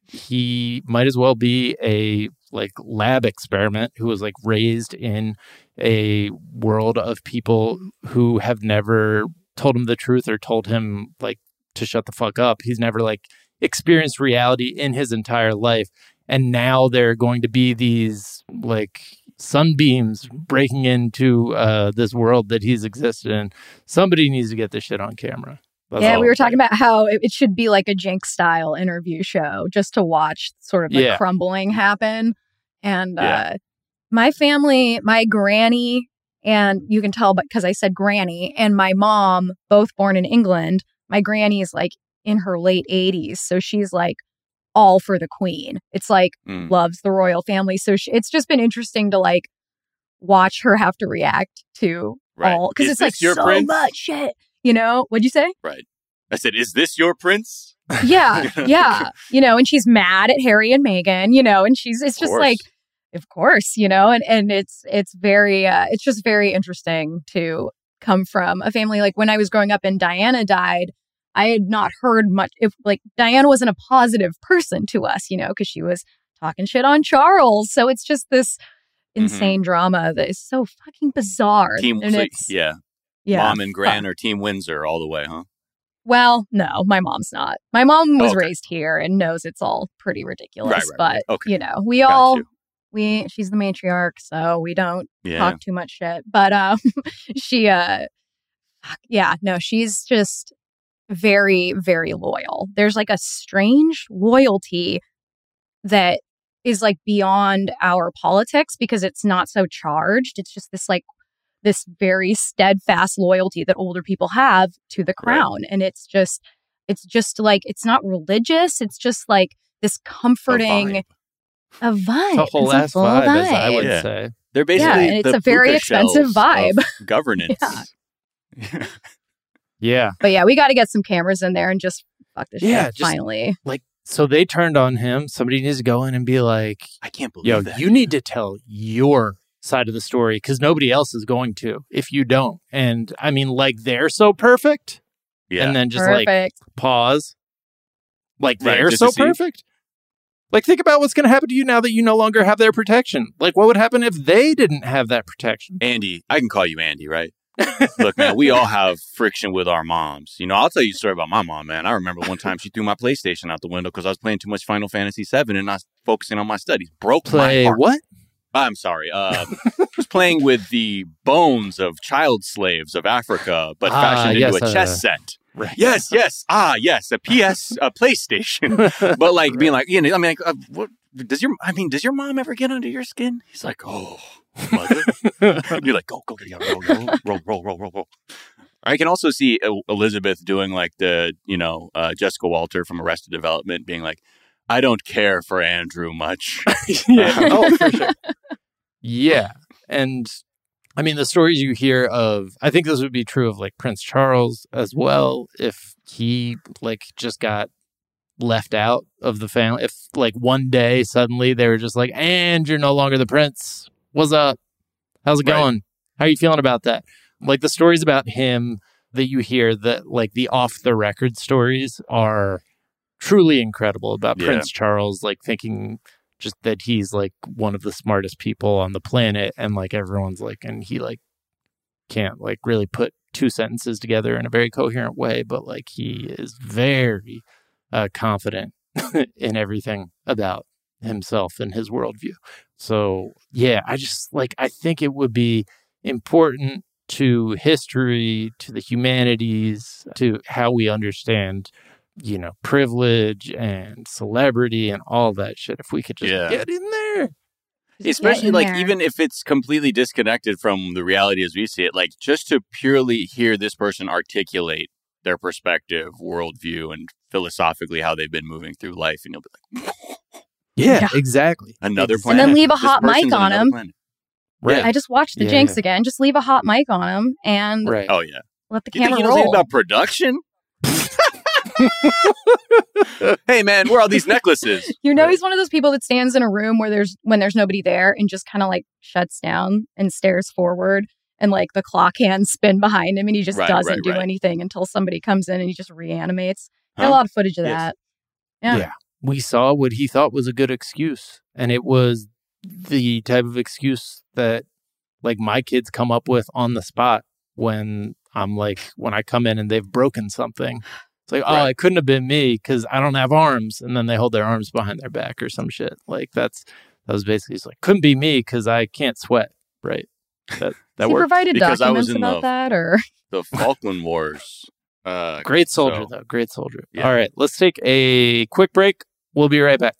he might as well be a like lab experiment who was like raised in a world of people who have never told him the truth or told him like to shut the fuck up. He's never like experienced reality in his entire life. And now there are going to be these like sunbeams breaking into uh, this world that he's existed in. Somebody needs to get this shit on camera. That's yeah, we were talking about how it, it should be like a Jinx style interview show just to watch sort of the Yeah. crumbling happen. And Yeah. uh, my family, my granny, and you can tell because I said granny, and my mom, both born in England. My granny is like in her late 80s. So she's like all for the queen. It's like Mm. loves the royal family. So she, it's just been interesting to like watch her have to react to Right. all because it's like so prince? much shit. You know, what'd you say? Right. I said, "Is this your prince?" Yeah, [laughs] yeah. You know, and she's mad at Harry and Meghan, you know, and she's it's just like of course, you know, and and it's it's very uh it's just very interesting to come from a family like when I was growing up and Diana died, I had not heard much if like Diana wasn't a positive person to us, you know, because she was talking shit on Charles. So it's just this insane drama that is so fucking bizarre. Mm-hmm. Team, and so- yeah, yeah. mom and gran or Team Windsor all the way, huh? Well, no, my mom's not. My mom was Oh, okay. raised here and knows it's all pretty ridiculous. Right, right, but right. Okay. you know, we Got all you. We she's the matriarch, so we don't Yeah, talk too much shit. But um [laughs] she uh yeah, no, she's just very, very loyal. There's like a strange loyalty that is like beyond our politics because it's not so charged. It's just this like this very steadfast loyalty that older people have to the Right. crown. And it's just it's just like it's not religious. It's just like this comforting. A vibe. It's a whole It's a ass full vibe, as I would Yeah. say. They're basically and it's the a very expensive vibe. [laughs] governance. Yeah. Yeah. But yeah, we got to get some cameras in there and just fuck this Yeah, shit just- finally. Like so they turned on him. Somebody needs to go in and be like, I can't believe yo, that. you need to tell your side of the story because nobody else is going to if you don't. And I mean, like, they're so perfect. yeah. And then just Perfect. like pause. Like, Right, they're just so perfect. Like, think about what's going to happen to you now that you no longer have their protection. Like, what would happen if they didn't have that protection? Andy, I can call you Andy, right? [laughs] Look, man, we all have friction with our moms. You know, I'll tell you a story about my mom, man. I remember one time she threw my PlayStation out the window because I was playing too much Final Fantasy VII and not focusing on my studies. Broke Play my heart. what? I'm sorry. Um, [laughs] was playing with the bones of child slaves of Africa, but Ah, fashioned yes, into a uh, chess set. Right. Yes, yes. Ah, yes. A PS, a [laughs] PlayStation. But like being like, you know, I mean, like, uh, what does your, I mean, does your mom ever get under your skin? He's like, oh, mother. You're like, go, go, go, go, go, roll, roll, roll, roll, roll. I can also see Elizabeth doing like the, you know, uh, Jessica Walter from Arrested Development being like, I don't care for Andrew much. [laughs] yeah. Oh, for sure. [laughs] Yeah. And I mean, the stories you hear of, I think this would be true of like Prince Charles as well. If he like just got left out of the family, if like one day suddenly they were just like, and you're no longer the prince. What's up? How's it Right. going? How are you feeling about that? Like the stories about him that you hear that like the off the record stories are truly incredible about Yeah. Prince Charles, like thinking just that he's like one of the smartest people on the planet and like everyone's like and he like can't like really put two sentences together in a very coherent way but like he is very uh confident [laughs] in everything about himself and his worldview. So, yeah, I just like, I think it would be important to history, to the humanities, to how we understand, you know, privilege and celebrity and all that shit. If we could just Yeah. get in there. especially like there. even if it's completely disconnected from the reality as we see it like just to purely hear this person articulate their perspective worldview and philosophically how they've been moving through life and you'll be like [laughs] Yeah, Yeah. exactly. another Ex- planet And then leave a This hot mic on another him. planet. Right. I just watched the Yeah, Jinx again. Just leave a hot mic on him and Right. oh yeah let the you think camera he knows anything roll. about production [laughs] hey man where are all these necklaces [laughs] You know, he's one of those people that stands in a room where there's when there's nobody there and just kind of like shuts down and stares forward and like the clock hands spin behind him and he just Right, doesn't right, do right. anything until somebody comes in and he just reanimates. Got Huh? a lot of footage of Yes. that. Yeah. Yeah. We saw what he thought was a good excuse. And it was the type of excuse that like my kids come up with on the spot when I'm like, when I come in and they've broken something. It's like, oh, it couldn't have been me because I don't have arms. And then they hold their arms behind their back or some shit. Like that's, that was basically, it's like, couldn't be me because I can't sweat. Right. That, [laughs] that he worked. provided because I was documents in about the- that or the falkland wars uh Great soldier, So- though. Great soldier. Yeah. All right. Let's take a quick break. We'll be right back.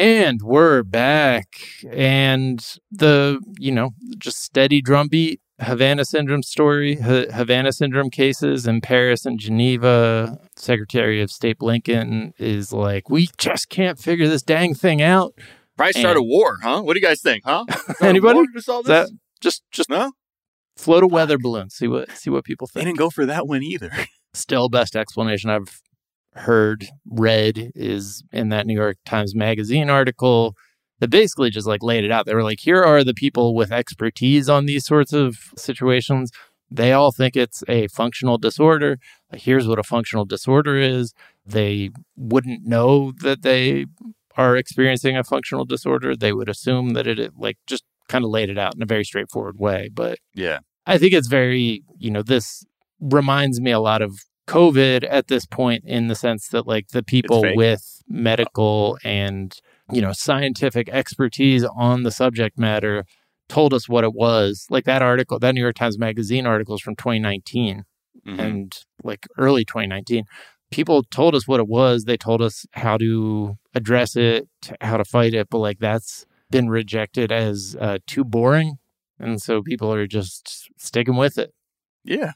And we're back. And the, you know, just steady drumbeat Havana syndrome story, Ha- Havana syndrome cases in Paris and Geneva. Secretary of State Blinken is like, we just can't figure this dang thing out. probably start a war huh what do you guys think huh [laughs] Anybody? war to solve Is that this? just just no float a weather balloon? See what see what people think. they didn't go for that one either [laughs] Still, best explanation I've heard read is in that New York Times Magazine article that basically just like laid it out. They were like, here are the people with expertise on these sorts of situations. They all think it's a functional disorder. Here's what a functional disorder is. They wouldn't know that they are experiencing a functional disorder. They would assume that it like just kind of laid it out in a very straightforward way. But yeah I think it's very, you know, this reminds me a lot of COVID at this point in the sense that like the people with medical and, you know, scientific expertise on the subject matter told us what it was. Like that article, that New York Times Magazine article is from 2019 Mhm. and like early 2019. People told us what it was. They told us how to address it, how to fight it, but like that's been rejected as uh, too boring. And so people are just sticking with it. Yeah.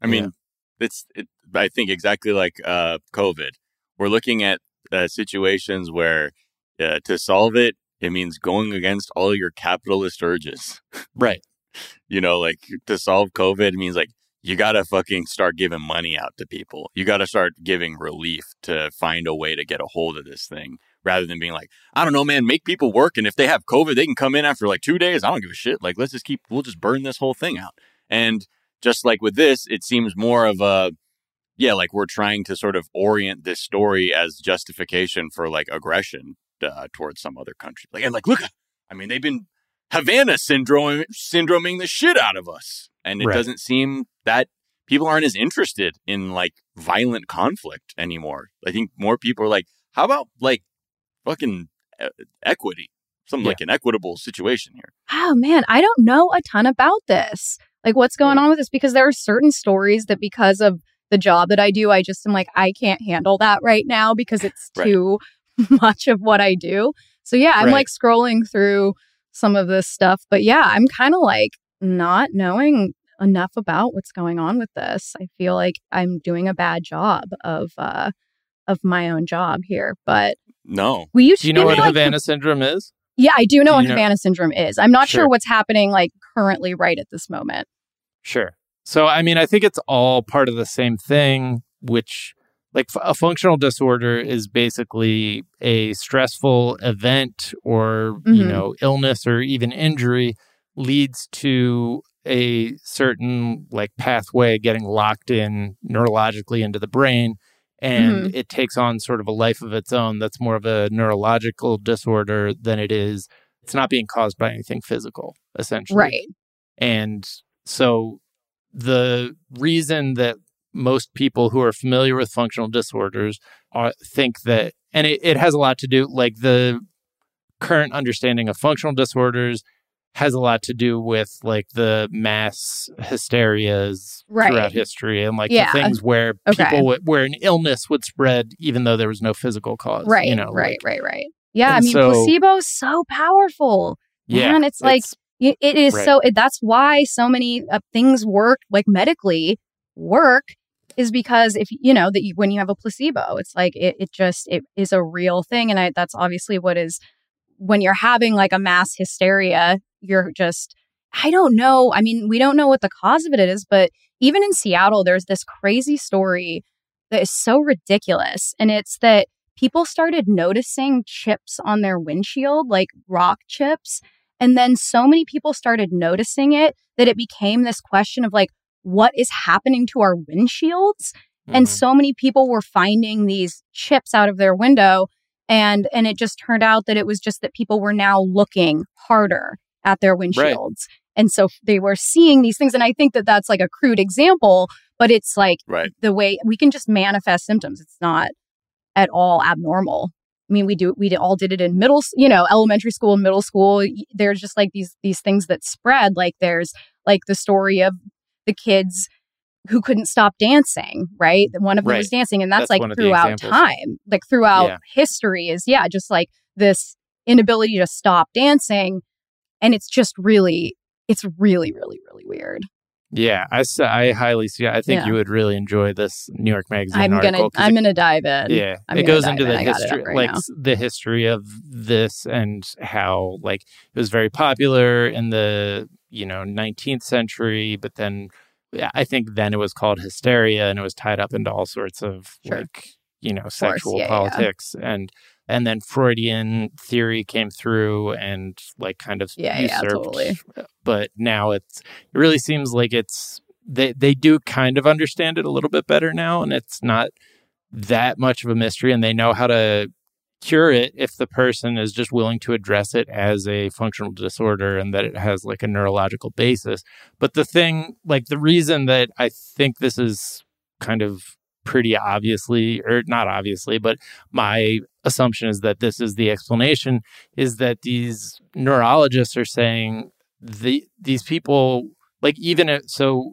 I mean, it's, it, I think exactly like uh, COVID. We're looking at uh, situations where uh, to solve it, it means going against all your capitalist urges. Right. [laughs] You know, like to solve COVID means like you got to fucking start giving money out to people. You got to start giving relief to find a way to get a hold of this thing rather than being like, I don't know, man, make people work. And if they have COVID, they can come in after like two days. I don't give a shit. Like, let's just keep, we'll just burn this whole thing out. And just like with this, it seems more of a, yeah, like we're trying to sort of orient this story as justification for like aggression uh, towards some other country. Like, and like, look, I mean, they've been Havana syndrome syndroming the shit out of us, and it Right. doesn't seem that people aren't as interested in like violent conflict anymore. I think more people are like, how about like fucking uh, equity, something Yeah. like an equitable situation here. oh man, I don't know a ton about this. Like what's going on with this because there are certain stories that because of the job that I do, I just am like I can't handle that right now because it's Right. too [laughs] much of what I do. So yeah, I'm Right. like scrolling through some of this stuff, but yeah, I'm kind of like not knowing enough about what's going on with this. I feel like I'm doing a bad job of uh of my own job here, but No, we used Do you to know give what like, Havana syndrome is? yeah, I do know Do what know- Havana syndrome is. I'm not sure. Sure. what's happening like currently right at this moment. Sure. So, I mean, I think it's all part of the same thing, which, like, f- a functional disorder is basically a stressful event or, you Mhm. know, illness or even injury leads to a certain, like, pathway getting locked in neurologically into the brain. And it takes on sort of a life of its own that's more of a neurological disorder than it is it's not being caused by anything physical, essentially. Right. And so the reason that most people who are familiar with functional disorders are, think that, and it, it has a lot to do, like the current understanding of functional disorders has a lot to do with like the mass hysterias Right. throughout history and like Yeah. the things where Okay. people would, where an illness would spread even though there was no physical cause. Right. You know, right. like- right. Right. Yeah. I mean, so- placebo is so powerful. yeah. And it's like Y- It is Right. so. It, that's why so many uh, things work, like medically work, is because if you know that you, when you have a placebo, it's like it, it just it is a real thing, and I, that's obviously what is when you're having like a mass hysteria. You're just I don't know. I mean, we don't know what the cause of it is, but even in Seattle, there's this crazy story that is so ridiculous, and it's that people started noticing chips on their windshield, like rock chips. And then so many people started noticing it that it became this question of like, what is happening to our windshields? And Mhm. so many people were finding these chips out of their window. And and it just turned out that it was just that people were now looking harder at their windshields. And so they were seeing these things. And I think that that's like a crude example, but it's like Right. the way we can just manifest symptoms. It's not at all abnormal. I mean, we do we all did it in middle, you know, elementary school and middle school. There's just like these these things that spread. Like there's like the story of the kids who couldn't stop dancing, right? One of them Right. was dancing, and that's, That's like one of the throughout time, like throughout Yeah. history is yeah, just like this inability to stop dancing, and it's just really, it's really, really, really weird. Yeah, I, I highly see. I think Yeah. you would really enjoy this New York Magazine I'm article. gonna, I'm it- gonna dive in. yeah, I'm it goes into in. the history, right like now. the history of this and how like it was very popular in the you know 19th century, but then I think then it was called hysteria and it was tied up into all sorts of Sure. like you know sexual yeah, yeah, yeah. politics and and then Freudian theory came through and like kind of Yeah, yeah, totally. But now it's it really seems like it's they they do kind of understand it a little bit better now, and it's not that much of a mystery, and they know how to cure it if the person is just willing to address it as a functional disorder and that it has like a neurological basis. But the thing, like the reason that I think this is kind of pretty obviously, or not obviously, but my assumption is that this is the explanation is that these neurologists are saying the these people like even so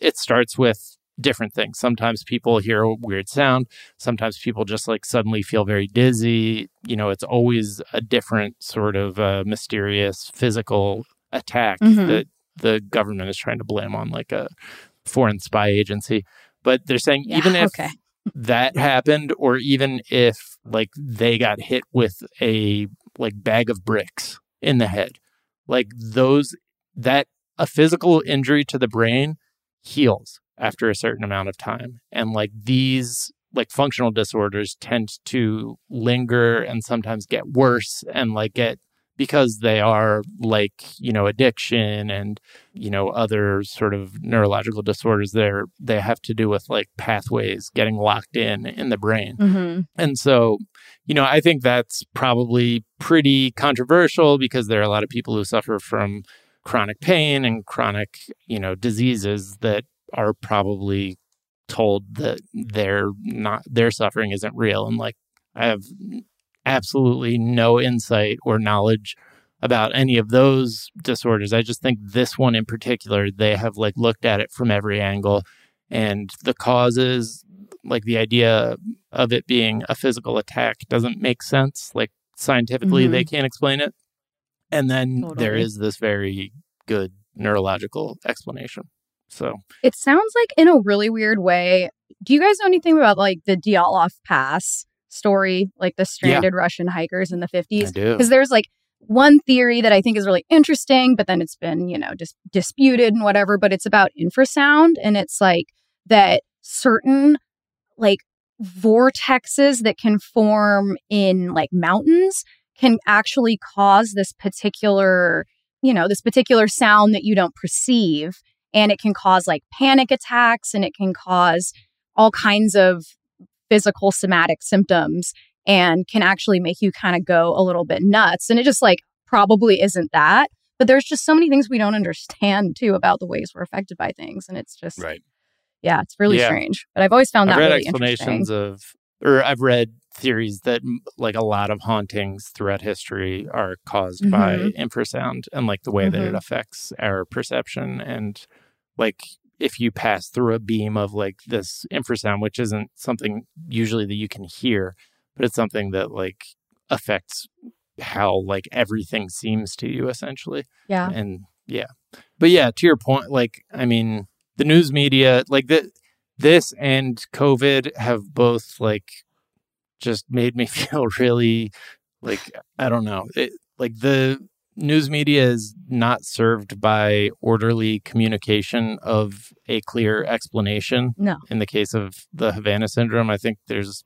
it starts with different things. Sometimes people hear a weird sound. Sometimes people just like suddenly feel very dizzy. You know it's always a different sort of uh, mysterious physical attack Mhm. that the government is trying to blame on like a foreign spy agency but they're saying Yeah, even if okay. that happened or even if like they got hit with a like bag of bricks in the head like those that a physical injury to the brain heals after a certain amount of time and like these like functional disorders tend to linger and sometimes get worse and like get because they are like you know addiction and you know other sort of neurological disorders they're they have to do with like pathways getting locked in in the brain. Hmm and so, you know, I think that's probably pretty controversial because there are a lot of people who suffer from chronic pain and chronic, you know, diseases that are probably told that they're not their suffering isn't real. And like I have absolutely no insight or knowledge about any of those disorders. I just think this one in particular, they have like looked at it from every angle and the causes, like the idea of it being a physical attack doesn't make sense. Like scientifically, Mhm. they can't explain it. And then there Totally. is this very good neurological explanation. So, It sounds like in a really weird way. Do you guys know anything about like the Dyatlov Pass story, like the stranded Russian hikers in the 50s? Because there's like one theory that I think is really interesting, but then it's been, you know, just disputed and whatever. But it's about infrasound. And it's like that certain like vortexes that can form in like mountains can actually cause this particular, you know, this particular sound that you don't perceive. And it can cause like panic attacks and it can cause all kinds of physical somatic symptoms and can actually make you kind of go a little bit nuts. And it just like probably isn't that. But there's just so many things we don't understand too about the ways we're affected by things. And it's just, Right. yeah, it's really Yeah. strange. But I've always found I've that read really interesting. explanations of, or I've read theories that like a lot of hauntings throughout history are caused by Mhm. infrasound and like the way that it Mhm. affects our perception and like if you pass through a beam of like this infrasound which isn't something usually that you can hear but it's something that like affects how like everything seems to you essentially. Yeah. and yeah. But yeah to your point like i mean the news media like the, this and covid have both like just made me [laughs] feel really like i don't know. It, like the news media is not served by orderly communication of a clear explanation No. in the case of the havana syndrome i think there's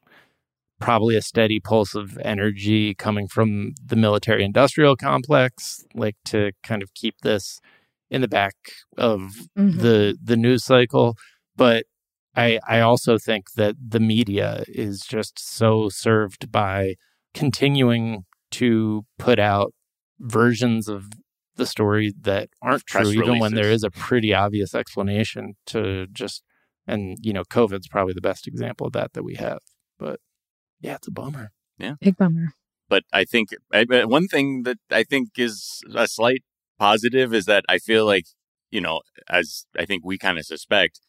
probably a steady pulse of energy coming from the military industrial complex like to kind of keep this in the back of Mhm. the the news cycle but i i also think that the media is just so served by continuing to put out versions of the story that aren't Press true even when there is a pretty obvious explanation to just and you know covid's probably the best example of that that we have but yeah it's a bummer Yeah. Big bummer. but I think I, I- one thing that I think is a slight positive is that I feel like you know, as I think we kind of suspect,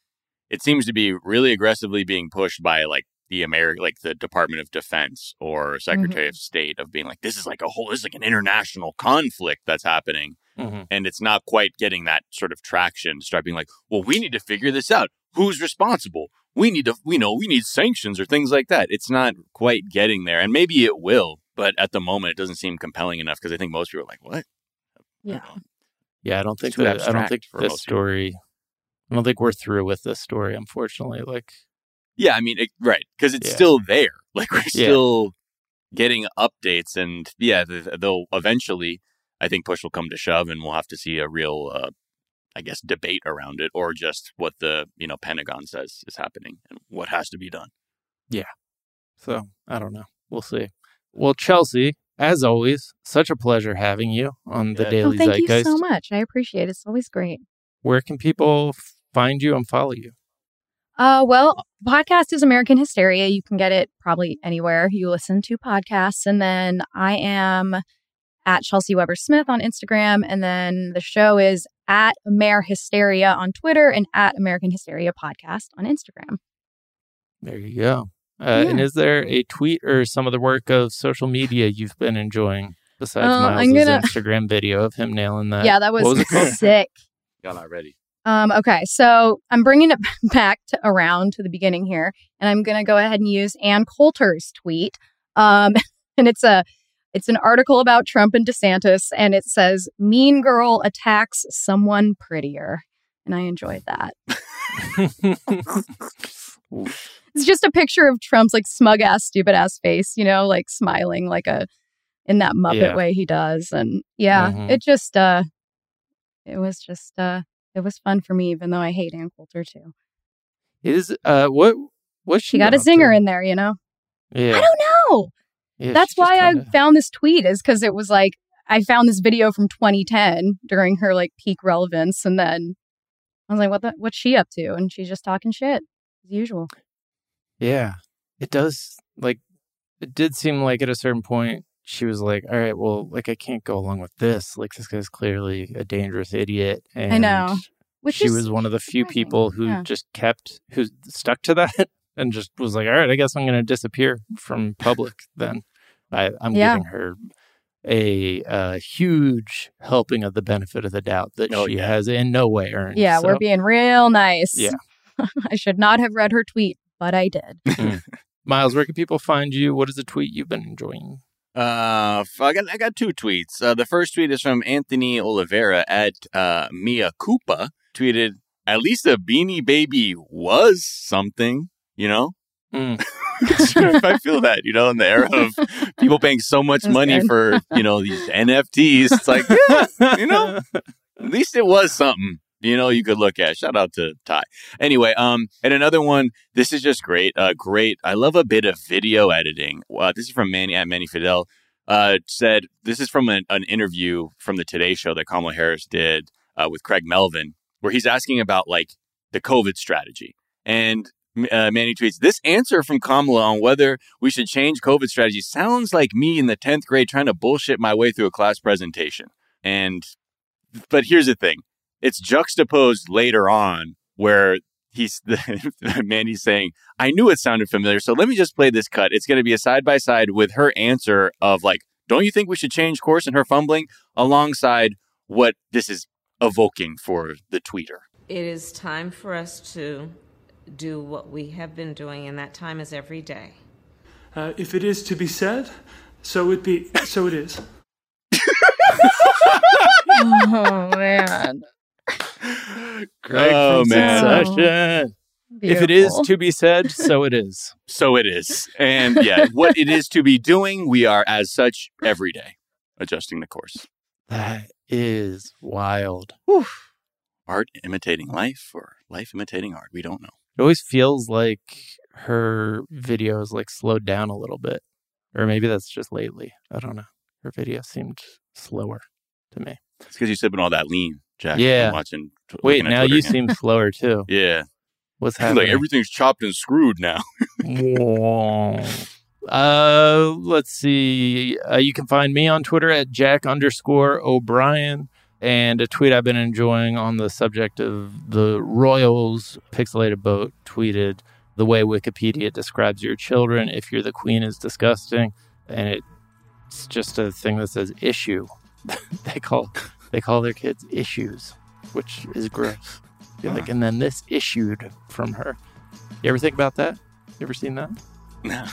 it seems to be really aggressively being pushed by like the American, like the Department of Defense or Secretary of State, of being like, this is like a whole, this is like an international conflict that's happening, Mhm. and it's not quite getting that sort of traction. To start being like, well, we need to figure this out. Who's responsible? We need to, we know, we need sanctions or things like that. It's not quite getting there, and maybe it will, but at the moment, it doesn't seem compelling enough because I think most people are like, what? Yeah. yeah i don't think too that, i don't think for this most story i don't think we're through with this story unfortunately like Yeah, I mean, it, right, because it's Yeah. still there. [laughs] Like we're Yeah. still getting updates, and yeah, th- they'll eventually. I think push will come to shove, and we'll have to see a real, uh, I guess, debate around it, or just what the you know Pentagon says is happening and what has to be done. Yeah. So I don't know. We'll see. Well, Chelsey, as always, such a pleasure having you on the Yeah. Oh, Daily thank Zeitgeist. you so much. I appreciate it. It's always great. Where can people find you and follow you? Uh, well, podcast is American Hysteria. You can get it probably anywhere you listen to podcasts. And then I am at Chelsey Weber Smith on Instagram. And then the show is at Amer Hysteria on Twitter and at American Hysteria Podcast on Instagram. There you go. Uh, And is there a tweet or some of the work of social media you've been enjoying besides Uh, Miles' gonna- Instagram video of him nailing that? yeah, that was, what was sick. Y'all not ready? Um, okay, so I'm bringing it [laughs] back to around to the beginning here, and I'm going to go ahead and use Ann Coulter's tweet. Um, [laughs] and it's a it's an article about Trump and DeSantis, and it says "Mean Girl attacks someone prettier," and I enjoyed that. [laughs] It's just a picture of Trump's like smug ass, stupid ass face, you know, like smiling like a in that Muppet Yeah. way he does, and yeah, Mhm. it just uh, it was just uh, it was fun for me, even though I hate Ann Coulter too. is uh what what She got a zinger in there, you know. Yeah, I don't know. yeah, That's why kinda- I found this tweet is because it was like I found this video from 2010 during her like peak relevance, and then I was like, "What the? What's she up to?" And she's just talking shit as usual. Yeah, it does. Like, it did seem like at a certain point she was like, "All right, well, like I can't go along with this. Like, this guy's clearly a dangerous idiot." And I know. Which she is was one of the few surprising. people who Yeah. just kept who stuck to that [laughs] and just was like, "All right, I guess I'm going to disappear from public." Then I, I'm Yeah. giving her a uh, huge helping of the benefit of the doubt that Oh, she yeah. has in no way earned. Yeah, we're being real nice. Yeah. [laughs] I should not have read her tweet, but I did. [laughs] Miles, where can people find you? What is the tweet you've been enjoying? Uh, f- I got I got two tweets. Uh, the first tweet is from Anthony Oliveira at uh, Mia Koopa. Tweeted, "At least a Beanie Baby was something." You know, Mm. [laughs] I feel that you know in the era of [laughs] people paying so much That's money good. for you know these NFTs. It's like yeah, you know, [laughs] at least it was something you know you could look at. Shout out to ty. Anyway um and another one this is just great uh great i love a bit of video editing. Uh, this is from manny at manny fidel. Uh, said this is from an, an interview from the Today Show that Kamala Harris did uh, with Craig Melvin, where he's asking about like the COVID strategy. And uh, Manny tweets, This answer from Kamala on whether we should change COVID strategy sounds like me in the 10th grade trying to bullshit my way through a class presentation. And, but here's the thing it's juxtaposed later on where he's [laughs] the Manny's saying, I knew it sounded familiar. So let me just play this cut. It's going to be a side by side with her answer of like, don't you think we should change course and her fumbling alongside what this is evoking for the tweeter? It is time for us to do what we have been doing, and that time is every day. Uh, if it is to be said, so it be. So it is. [laughs] oh man. Greg Oh, from man. Succession. If it is to be said, so it is. [laughs] So it is. And yeah, what it is to be doing, we are as such every day adjusting the course. That is wild. Art imitating life or life imitating art. We don't know. It always feels like her videos like slowed down a little bit. Or maybe that's just lately. I don't know. Her video seemed slower to me. It's because you're sipping all that lean, Jack. Yeah. and Watching. Wait, now Twitter you again. seem slower too. [laughs] Yeah. What's happening? like everything's chopped and screwed now. uh, let's see. Uh, you can find me on Twitter at Jack underscore O'Brien. And a tweet I've been enjoying on the subject of the Royals pixelated boat tweeted the way Wikipedia describes your children. If you're the queen is disgusting, and it's just a thing that says issue. [laughs] they call they call their kids issues, which is gross. You're like, and then this issued from her. You ever think about that? You ever seen that? I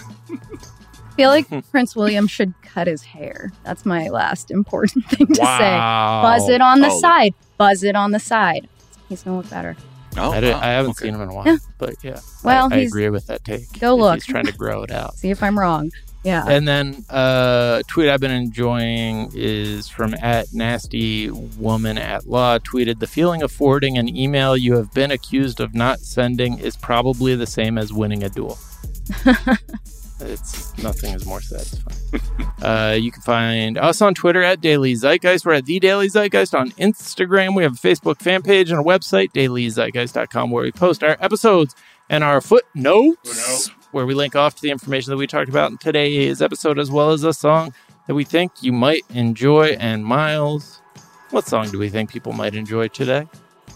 feel like [laughs] Prince William should cut his hair. That's my last important [laughs] thing to say. Buzz it on the Oh. side. Buzz it on the side. He's gonna look better. Oh, I, did, wow. I haven't Okay. seen him in a while, Yeah. but yeah. Well, I, I agree with that take. Go if look. He's trying to grow it out. [laughs] See if I'm wrong. Yeah. And then uh, a tweet I've been enjoying is from at nasty woman at law tweeted the feeling of forwarding an email you have been accused of not sending is probably the same as winning a duel. [laughs] it's nothing is more satisfying. uh, you can find us on Twitter at Daily Zeitgeist. We're at the Daily Zeitgeist on Instagram. We have a Facebook fan page and a website, dailyzeitgeist.com, where we post our episodes and our footnotes, where we link off to the information that we talked about in today's episode, as well as a song that we think you might enjoy. And Miles, what song do we think people might enjoy today?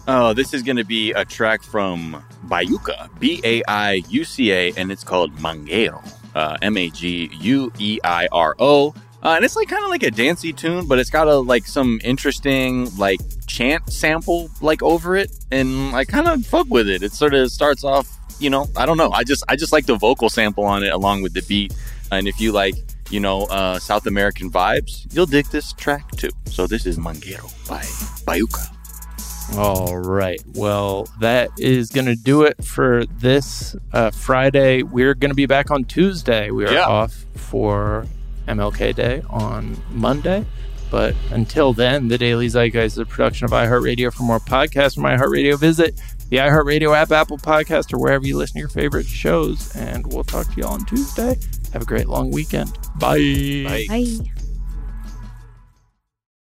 Oh, this is going to be a track from Baiuca, B A I U C A, and it's called Mangueiro, uh, M A G U E I R O. Uh, and it's like kind of like a dancey tune, but it's got a like some interesting like chant sample like over it, and I kind of fuck with it. It sort of starts off, you know, I don't know. I just I just like the vocal sample on it along with the beat, and if you like, you know, uh, South American vibes, you'll dig this track too. So this is Mangueiro by Baiuca. All right. Well, that is going to do it for this uh, Friday. We're going to be back on Tuesday. We are Yeah. off for MLK Day on Monday. But until then, the Daily Zeitgeist is a production of iHeartRadio. For more podcasts from iHeartRadio, visit the iHeartRadio app, Apple Podcast, or wherever you listen to your favorite shows. And we'll talk to you all on Tuesday. Have a great long weekend. Bye. Bye. Bye.